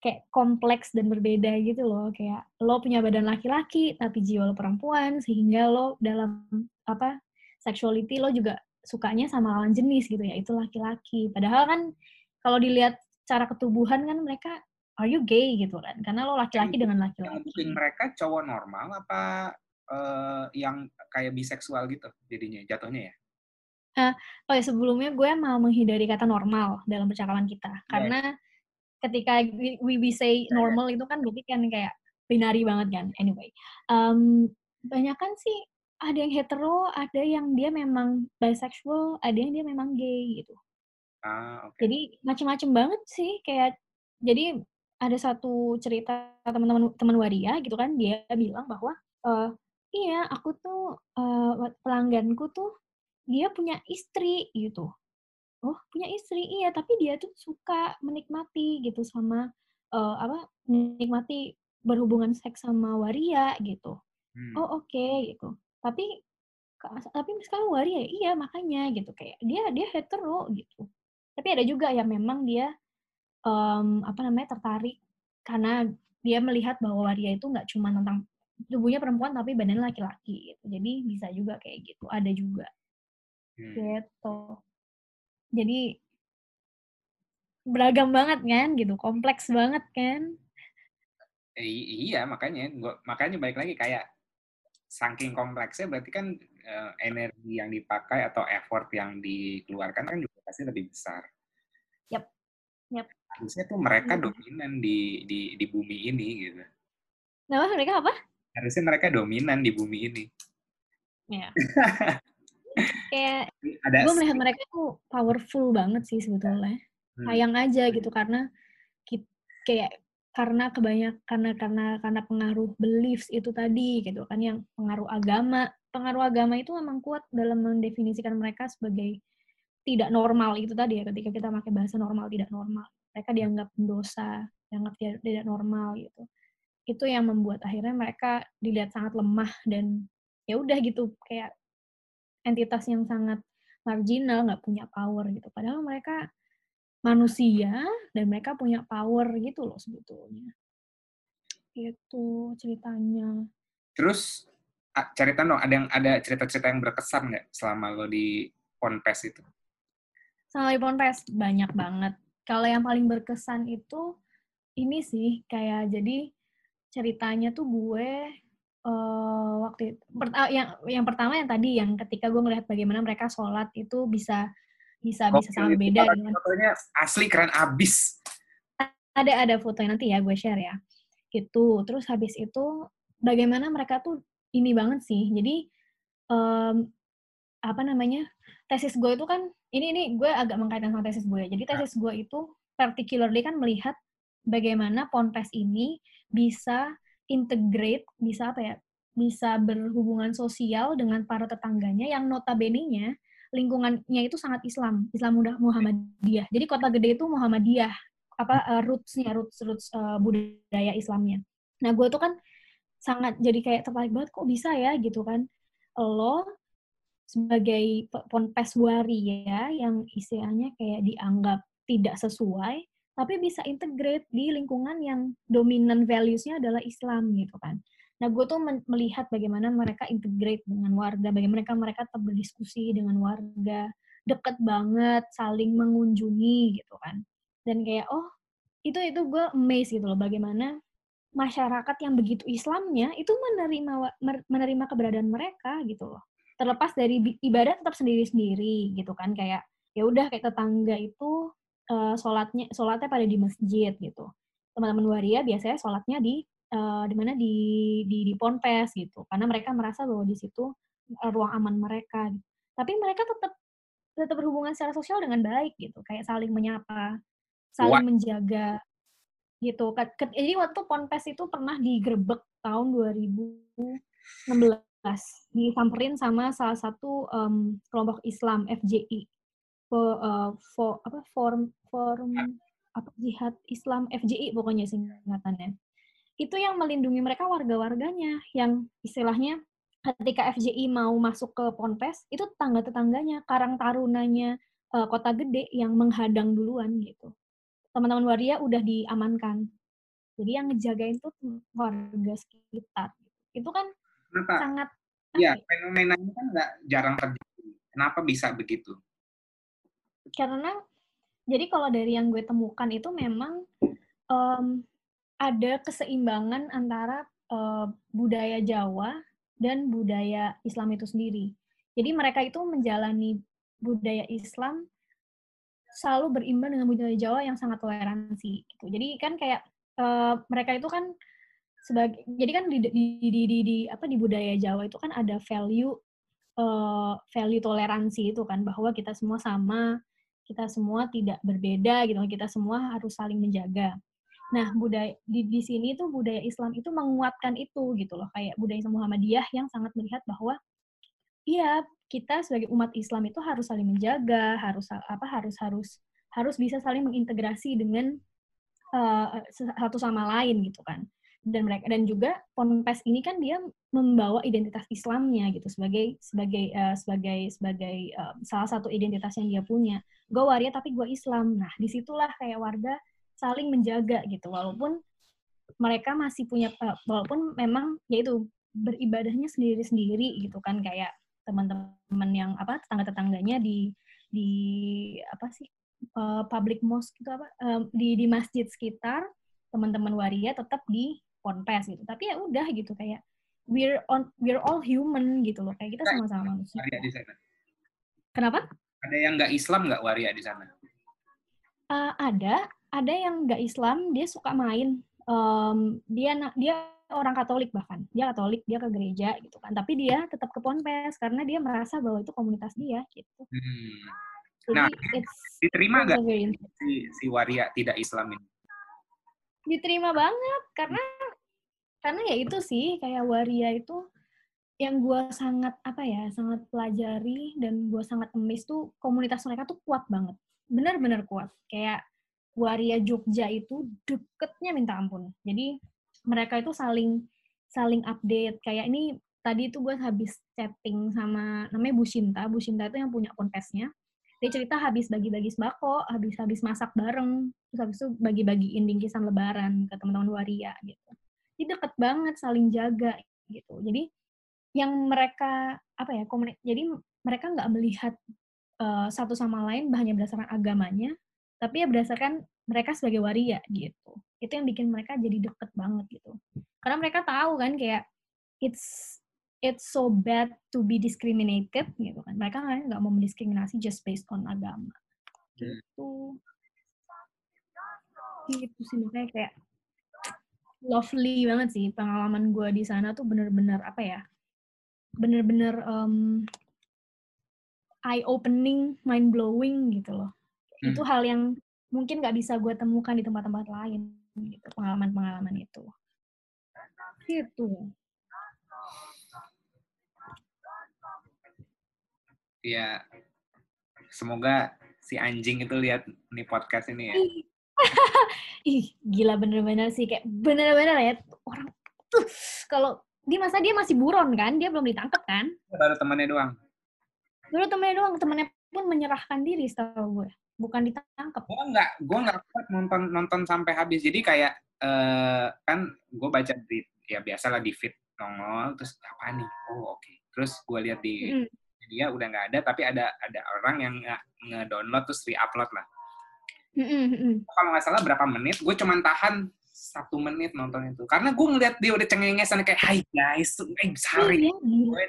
Speaker 1: kayak kompleks dan berbeda gitu loh. Kayak lo punya badan laki-laki tapi jiwa lo perempuan sehingga lo dalam apa sexuality lo juga sukanya sama lawan jenis gitu ya. Itu laki-laki. Padahal kan kalau dilihat cara ketubuhan kan mereka are you gay? gitu kan. Karena lo laki-laki dengan laki-laki.
Speaker 2: yang mereka cowok normal apa uh, yang kayak biseksual gitu jadinya jatuhnya ya?
Speaker 1: Uh, oh ya sebelumnya gue mau menghindari kata normal dalam percakapan kita. Yeah. karena ketika we, we say normal itu kan berarti kan kayak binari banget kan. Anyway um, banyak kan sih ada yang hetero ada yang dia memang bisexual ada yang dia memang gay gitu.
Speaker 2: Ah, okay.
Speaker 1: jadi macam-macam banget sih kayak jadi ada satu cerita teman-teman teman waria gitu kan dia bilang bahwa uh, iya aku tuh uh, pelangganku tuh dia punya istri gitu oh punya istri. Iya tapi dia tuh suka menikmati gitu sama uh, apa menikmati berhubungan seks sama waria gitu. Hmm. oh oke okay, gitu. Tapi tapi sekarang waria ya iya makanya gitu. Kayak dia dia hetero gitu. Tapi ada juga yang memang dia um, apa namanya tertarik karena dia melihat bahwa waria itu nggak cuma tentang tubuhnya perempuan tapi badan laki-laki gitu. Jadi bisa juga kayak gitu ada juga. Hmm. gitu jadi beragam banget kan gitu kompleks banget kan
Speaker 2: eh, iya makanya gua makanya balik lagi kayak saking kompleksnya berarti kan uh, energi yang dipakai atau effort yang dikeluarkan kan juga pasti lebih besar.
Speaker 1: Yap. Yap.
Speaker 2: Harusnya tuh mereka hmm. dominan di di di bumi ini gitu.
Speaker 1: Nah, mereka apa?
Speaker 2: Harusnya mereka dominan di bumi ini.
Speaker 1: Ya. *laughs* kayak gue melihat mereka tuh powerful banget sih sebetulnya. Hmm. Sayang aja gitu karena kayak karena kebanyak karena karena karena pengaruh beliefs itu tadi gitu kan yang pengaruh agama. Pengaruh agama itu memang kuat dalam mendefinisikan mereka sebagai tidak normal itu tadi ya ketika kita pakai bahasa normal tidak normal. Mereka dianggap pendosa dianggap tidak, tidak normal gitu. Itu yang membuat akhirnya mereka dilihat sangat lemah dan ya udah gitu kayak entitas yang sangat marginal nggak punya power gitu padahal mereka manusia dan mereka punya power gitu loh sebetulnya. Itu ceritanya.
Speaker 2: Terus cerita dong, ada yang ada cerita-cerita yang berkesan nggak selama lo di Ponpes itu?
Speaker 1: Selama di Ponpes banyak banget. Kalau yang paling berkesan itu ini sih kayak jadi ceritanya tuh gue uh, waktu itu, per, yang yang pertama yang tadi yang ketika gue ngelihat bagaimana mereka sholat itu bisa bisa bisa sangat beda
Speaker 2: dengan fotonya asli keren abis.
Speaker 1: Ada ada fotonya nanti ya gue share ya. Itu terus habis itu bagaimana mereka tuh ini banget sih. Jadi um, apa namanya tesis gue itu kan ini ini gue agak mengkaitkan sama tesis gue ya. jadi tesis gue itu particularly kan melihat bagaimana ponpes ini bisa integrate bisa apa ya bisa berhubungan sosial dengan para tetangganya yang notabene-nya lingkungannya itu sangat Islam, Islam mudah Muhammadiyah. Jadi kota gede itu Muhammadiyah, apa uh, rootsnya, roots roots uh, budaya Islamnya. Nah gue tuh kan sangat jadi kayak tertarik banget kok bisa ya gitu kan lo sebagai ponpes waria yang istilahnya kayak dianggap tidak sesuai tapi bisa integrate di lingkungan yang dominan values-nya adalah Islam gitu kan. Nah, gue tuh melihat bagaimana mereka integrate dengan warga, bagaimana mereka mereka berdiskusi dengan warga, deket banget, saling mengunjungi gitu kan. Dan kayak oh itu itu gue amazed gitu loh bagaimana masyarakat yang begitu Islamnya itu menerima menerima keberadaan mereka gitu loh. Terlepas dari ibadah tetap sendiri-sendiri gitu kan kayak ya udah kayak tetangga itu uh, sholatnya sholatnya pada di masjid gitu. Teman-teman waria biasanya sholatnya di uh, di mana di, di di ponpes gitu karena mereka merasa bahwa di situ uh, ruang aman mereka gitu. tapi mereka tetap tetap berhubungan secara sosial dengan baik gitu kayak saling menyapa saling What? menjaga gitu jadi waktu ponpes itu pernah digerebek tahun 2016 disamperin sama salah satu um, kelompok Islam FJI for, uh, for apa forum forum apa jihad Islam FJI pokoknya singkatannya. Itu yang melindungi mereka warga-warganya yang istilahnya ketika FJI mau masuk ke Ponpes itu tetangga-tetangganya Karang Tarunanya uh, Kota Gede yang menghadang duluan gitu. Teman-teman waria udah diamankan. Jadi yang ngejagain tuh warga sekitar. Itu kan
Speaker 2: Kenapa? sangat ya? fenomenanya kan nggak jarang terjadi. Kenapa bisa begitu
Speaker 1: karena jadi kalau dari yang gue temukan itu memang um, ada keseimbangan antara uh, budaya Jawa dan budaya Islam itu sendiri. Jadi mereka itu menjalani budaya Islam selalu berimbang dengan budaya Jawa yang sangat toleransi. Gitu. Jadi kan kayak uh, mereka itu kan sebagai jadi kan di, di, di, di, di apa di budaya Jawa itu kan ada value uh, value toleransi itu kan bahwa kita semua sama, kita semua tidak berbeda gitu, kita semua harus saling menjaga. Nah, budaya di, di sini tuh budaya Islam itu menguatkan itu gitu loh, kayak budaya Muhammadiyah yang sangat melihat bahwa iya, kita sebagai umat Islam itu harus saling menjaga, harus apa harus harus harus bisa saling mengintegrasi dengan uh, satu sama lain gitu kan. Dan mereka dan juga ponpes ini kan dia membawa identitas Islamnya gitu sebagai sebagai uh, sebagai sebagai uh, salah satu identitas yang dia punya. Gue waria tapi gue Islam. Nah di situlah kayak warga saling menjaga gitu. Walaupun mereka masih punya uh, walaupun memang yaitu beribadahnya sendiri-sendiri gitu kan. Kayak teman-teman yang apa tetangga-tetangganya di di apa sih uh, public mosque itu apa uh, di di masjid sekitar teman-teman waria tetap di ponpes gitu. Tapi ya udah gitu kayak we're on we're all human gitu loh. Kayak kita sama-sama manusia. waria di sana. Kenapa?
Speaker 2: Ada yang nggak Islam nggak waria di sana?
Speaker 1: Uh, ada. Ada yang nggak Islam dia suka main. Um, dia dia orang Katolik bahkan. Dia Katolik dia ke gereja gitu kan. Tapi dia tetap ke ponpes karena dia merasa bahwa itu komunitas dia gitu. Hmm.
Speaker 2: nah diterima nggak si, si waria tidak Islam ini?
Speaker 1: Diterima banget karena karena ya itu sih kayak waria itu yang gue sangat apa ya sangat pelajari dan gue sangat emis tuh komunitas mereka tuh kuat banget. Benar-benar kuat. Kayak waria Jogja itu deketnya minta ampun. Jadi mereka itu saling saling update. Kayak ini tadi itu gue habis chatting sama namanya Bu Shinta. Bu Shinta itu yang punya ponpesnya dia cerita habis bagi-bagi sembako, habis habis masak bareng, terus habis itu bagi-bagiin bingkisan lebaran ke teman-teman waria gitu. Jadi deket banget saling jaga gitu. Jadi yang mereka apa ya komunik jadi mereka nggak melihat uh, satu sama lain hanya berdasarkan agamanya, tapi ya berdasarkan mereka sebagai waria gitu. Itu yang bikin mereka jadi deket banget gitu. Karena mereka tahu kan kayak it's it's so bad to be discriminated gitu kan mereka kan nggak mau mendiskriminasi just based on agama gitu gitu sih makanya kayak lovely banget sih pengalaman gue di sana tuh bener-bener apa ya bener-bener um, eye opening mind blowing gitu loh. Hmm. itu hal yang mungkin nggak bisa gue temukan di tempat-tempat lain gitu pengalaman-pengalaman itu. Gitu.
Speaker 2: Ya semoga si anjing itu lihat nih podcast ini ya. *laughs*
Speaker 1: Ih, gila bener-bener sih kayak bener-bener ya orang tuh kalau di masa dia masih buron kan, dia belum ditangkap kan?
Speaker 2: Baru temannya doang.
Speaker 1: Baru temannya doang, temannya pun menyerahkan diri setahu gue, bukan ditangkap.
Speaker 2: Gue nggak, gue nggak kuat nonton nonton sampai habis. Jadi kayak uh, kan gue baca di ya biasalah di feed nongol terus apa nih? Oh oke. Okay. Terus gue lihat di mm dia udah nggak ada tapi ada ada orang yang nge-download terus re-upload lah mm-hmm. kalau nggak salah berapa menit gue cuman tahan satu menit nonton itu. Karena gue ngeliat dia udah cengengesan kayak Hai guys eh sorry. Oh, gue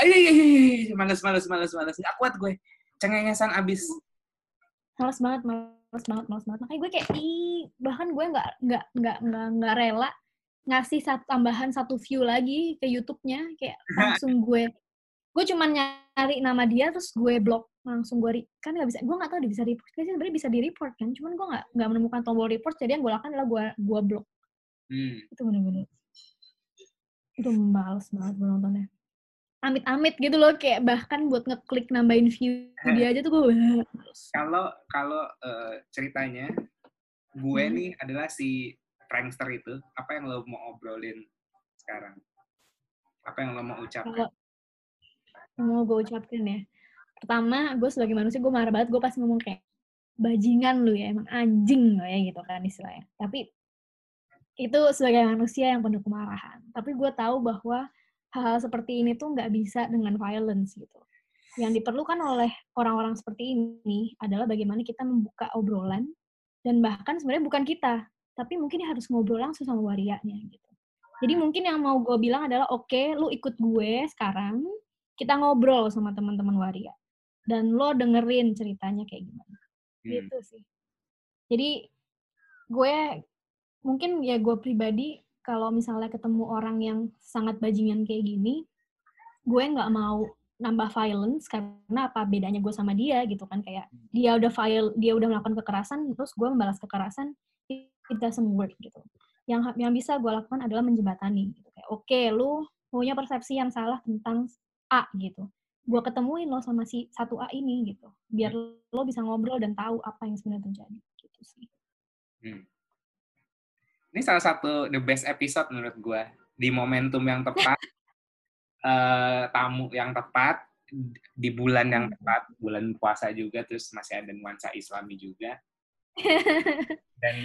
Speaker 2: ay males males males males. Nggak kuat gue cengengesan abis.
Speaker 1: Males banget males banget males banget. Makanya gue kayak ih bahkan gue nggak nggak nggak nggak nggak rela ngasih satu tambahan satu view lagi ke YouTube-nya. Kayak langsung gue gue cuma nyari nama dia terus gue blok langsung gue kan nggak bisa gue nggak tahu dia bisa report. Sih sebenarnya bisa di report kan cuman gue nggak nggak menemukan tombol report jadi yang gue lakukan adalah gue gue blok hmm. itu bener-bener. Itu males banget gue nontonnya. Amit-amit gitu loh kayak bahkan buat ngeklik nambahin view dia *laughs* aja tuh gue
Speaker 2: kalau kalau uh, ceritanya gue hmm. nih adalah si prankster itu apa yang lo mau obrolin sekarang? Apa yang lo mau ucapkan
Speaker 1: mau gue ucapin ya. Pertama, gue sebagai manusia gue marah banget gue pas ngomong kayak bajingan lu ya, emang anjing lo ya gitu kan istilahnya. Tapi itu sebagai manusia yang penuh kemarahan. Tapi gue tahu bahwa hal-hal seperti ini tuh nggak bisa dengan violence gitu. Yang diperlukan oleh orang-orang seperti ini adalah bagaimana kita membuka obrolan dan bahkan sebenarnya bukan kita, tapi mungkin harus ngobrol langsung sama warianya gitu. Jadi mungkin yang mau gue bilang adalah oke, okay, lu ikut gue sekarang, kita ngobrol sama teman-teman waria. Dan lo dengerin ceritanya kayak gimana. Hmm. gitu sih. Jadi gue mungkin ya gue pribadi kalau misalnya ketemu orang yang sangat bajingan kayak gini gue nggak mau nambah violence karena apa bedanya gue sama dia gitu kan. Kayak dia udah file dia udah melakukan kekerasan terus gue membalas kekerasan it doesn't work gitu. Yang yang bisa gue lakukan adalah menjembatani gitu. Kayak oke okay, lu punya persepsi yang salah tentang A gitu gue ketemuin lo sama si satu A ini gitu biar hmm. lo bisa ngobrol dan tahu apa yang sebenarnya terjadi gitu sih
Speaker 2: hmm. ini salah satu the best episode menurut gue di momentum yang tepat, uh, *laughs* tamu yang tepat, di bulan yang tepat, bulan puasa juga, terus masih ada nuansa Islami juga. *laughs* Dan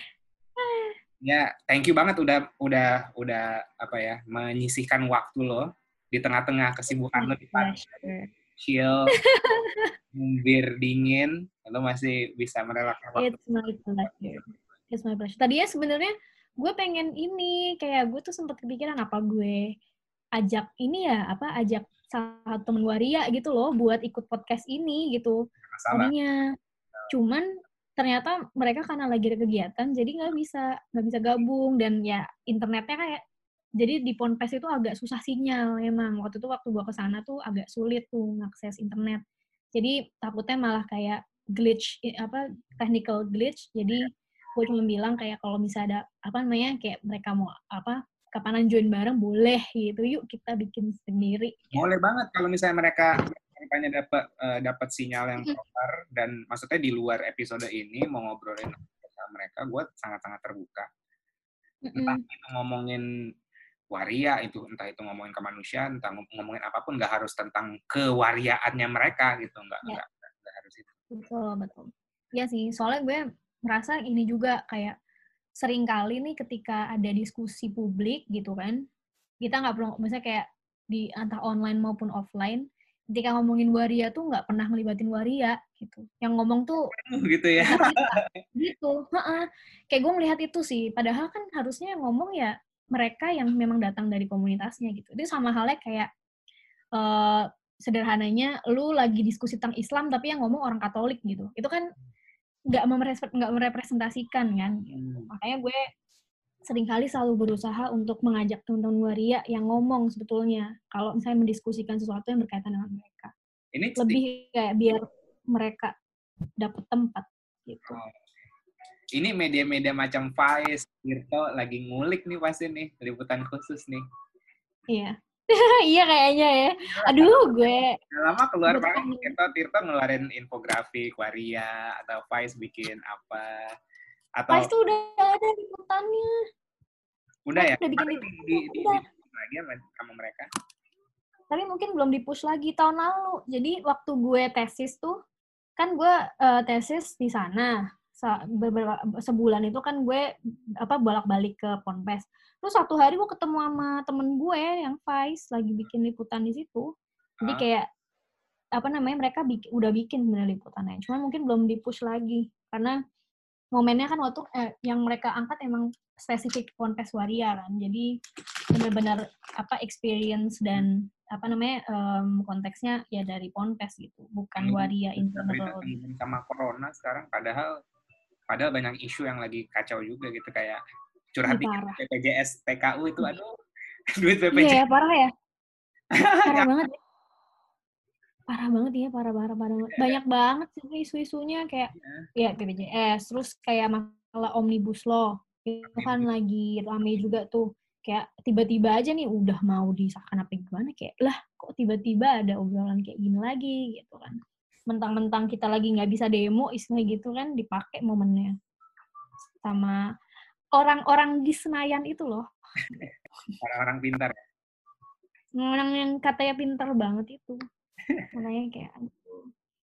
Speaker 2: ya thank you banget udah udah udah apa ya menyisihkan waktu lo di tengah-tengah kesibukan lo di chill, *laughs* bir dingin, lo masih bisa merelakan waktu.
Speaker 1: It's my pleasure. It's my pleasure. Tadinya sebenarnya gue pengen ini kayak gue tuh sempat kepikiran apa gue ajak ini ya apa ajak salah temen waria gitu loh buat ikut podcast ini gitu tadinya cuman ternyata mereka karena lagi ada kegiatan jadi nggak bisa nggak bisa gabung dan ya internetnya kayak jadi di Ponpes itu agak susah sinyal emang. Waktu itu waktu gua ke sana tuh agak sulit tuh ngakses internet. Jadi takutnya malah kayak glitch apa technical glitch. Jadi gue cuma bilang kayak kalau misalnya ada apa namanya kayak mereka mau apa kapanan join bareng boleh gitu. Yuk kita bikin sendiri.
Speaker 2: Boleh banget kalau misalnya mereka mereka dapat uh, dapat sinyal yang proper. Dan maksudnya di luar episode ini mau ngobrolin sama mereka gue sangat sangat terbuka entah itu ngomongin waria itu entah itu ngomongin kemanusiaan entah ngomongin apa pun nggak harus tentang kewariaannya mereka gitu nggak ya. nggak, harus itu.
Speaker 1: Betul betul. Ya sih soalnya gue merasa ini juga kayak sering kali nih ketika ada diskusi publik gitu kan kita nggak perlu misalnya kayak di antah online maupun offline ketika ngomongin waria tuh nggak pernah ngelibatin waria gitu. Yang ngomong tuh
Speaker 2: gitu ya.
Speaker 1: gitu. Ha-ha. kayak gue melihat itu sih padahal kan harusnya yang ngomong ya mereka yang memang datang dari komunitasnya gitu. Itu sama halnya kayak uh, sederhananya lu lagi diskusi tentang Islam tapi yang ngomong orang Katolik gitu. Itu kan nggak nggak merepresentasikan kan hmm. makanya gue sering kali selalu berusaha untuk mengajak teman-teman waria yang ngomong sebetulnya kalau misalnya mendiskusikan sesuatu yang berkaitan dengan mereka. Ini lebih kayak biar mereka dapat tempat gitu. Oh.
Speaker 2: Ini media-media macam Vice, Tirto lagi ngulik nih pasti nih liputan khusus nih
Speaker 1: iya *laughs* iya kayaknya ya. Aduh, gue.
Speaker 2: lama keluar banget Tirto, Tirto ngeluarin infografik, waria, atau Vice bikin apa. Atau...
Speaker 1: Vice tuh udah ada liputannya.
Speaker 2: Udah ya? Udah bikin di, di, di, udah. lagi sama mereka.
Speaker 1: Tapi mungkin belum di-push lagi tahun lalu. Jadi waktu gue tesis tuh, kan gue uh, tesis di sana beberapa sebulan itu kan gue apa bolak-balik ke Ponpes. Terus satu hari gue ketemu sama temen gue yang Vice lagi bikin liputan di situ. Jadi kayak apa namanya mereka bikin, udah bikin sebenarnya liputannya. Cuma mungkin belum di-push lagi karena momennya kan waktu eh, yang mereka angkat emang spesifik Ponpes Waria kan. Jadi benar-benar apa experience dan apa namanya um, konteksnya ya dari Ponpes gitu, bukan Waria in general.
Speaker 2: Sama corona sekarang padahal Padahal banyak isu yang lagi kacau juga gitu kayak curhat di BPJS PKU itu aduh *laughs* duit BPJS.
Speaker 1: Iya, parah ya. *laughs* Parah banget. Ya. Parah banget ya, parah parah parah. Banget. Iya. Banyak banget sih isu-isunya kayak ya BPJS, terus kayak masalah omnibus law. Itu kan lagi rame juga tuh. Kayak tiba-tiba aja nih udah mau disahkan apa gimana kayak lah kok tiba-tiba ada obrolan kayak gini lagi gitu kan mentang-mentang kita lagi nggak bisa demo istilah gitu kan dipakai momennya. Sama orang-orang di Senayan itu loh.
Speaker 2: Orang-orang pintar.
Speaker 1: Orang yang katanya pintar banget itu. Makanya kayak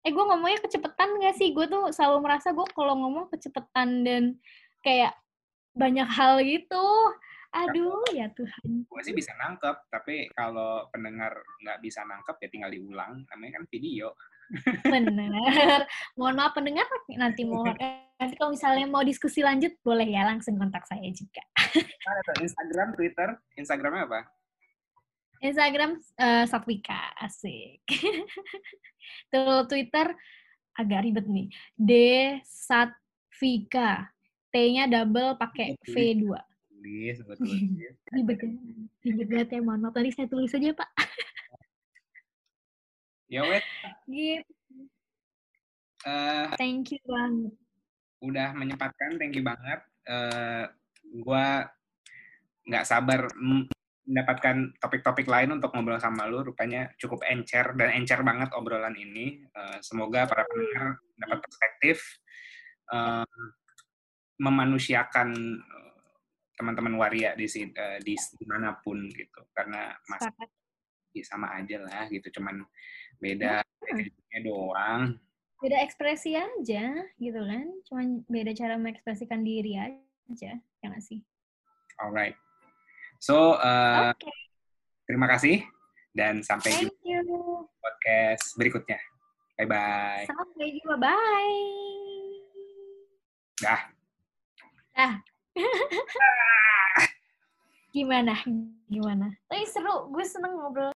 Speaker 1: eh gue ngomongnya kecepetan gak sih? Gue tuh selalu merasa gue kalau ngomong kecepetan dan kayak banyak hal gitu. Aduh ya Tuhan.
Speaker 2: Gue sih bisa nangkep tapi kalau pendengar nggak bisa nangkep ya tinggal diulang. Namanya kan video
Speaker 1: Benar. Mohon maaf pendengar nanti mau nanti kalau misalnya mau diskusi lanjut boleh ya langsung kontak saya juga.
Speaker 2: Instagram, Twitter, Instagramnya apa?
Speaker 1: Instagram uh, Satwika asik. *laughs* Tuh Twitter agak ribet nih. D Satvika. T-nya double pakai V2. Tulis, *laughs* Ribet ya. Ribet banget ya, mohon maaf. Tadi saya tulis aja, Pak. *laughs*
Speaker 2: Ya wes.
Speaker 1: Gitu. Uh, thank you banget.
Speaker 2: Udah menyempatkan, thank you banget. Uh, gua nggak sabar mendapatkan topik-topik lain untuk ngobrol sama lu. Rupanya cukup encer dan encer banget obrolan ini. Uh, semoga para pendengar dapat perspektif uh, memanusiakan teman-teman waria di uh, di di mana pun gitu karena mas sama aja lah gitu cuman beda hmm. doang.
Speaker 1: Beda ekspresi aja gitu kan cuman beda cara mengekspresikan diri aja ya nggak sih?
Speaker 2: Alright. So uh, okay. terima kasih dan sampai
Speaker 1: Thank jumpa
Speaker 2: you. podcast berikutnya. Bye bye
Speaker 1: sampai jumpa bye.
Speaker 2: Dah.
Speaker 1: Dah. *laughs* Gimana? Gimana? Tapi seru gue seneng ngobrol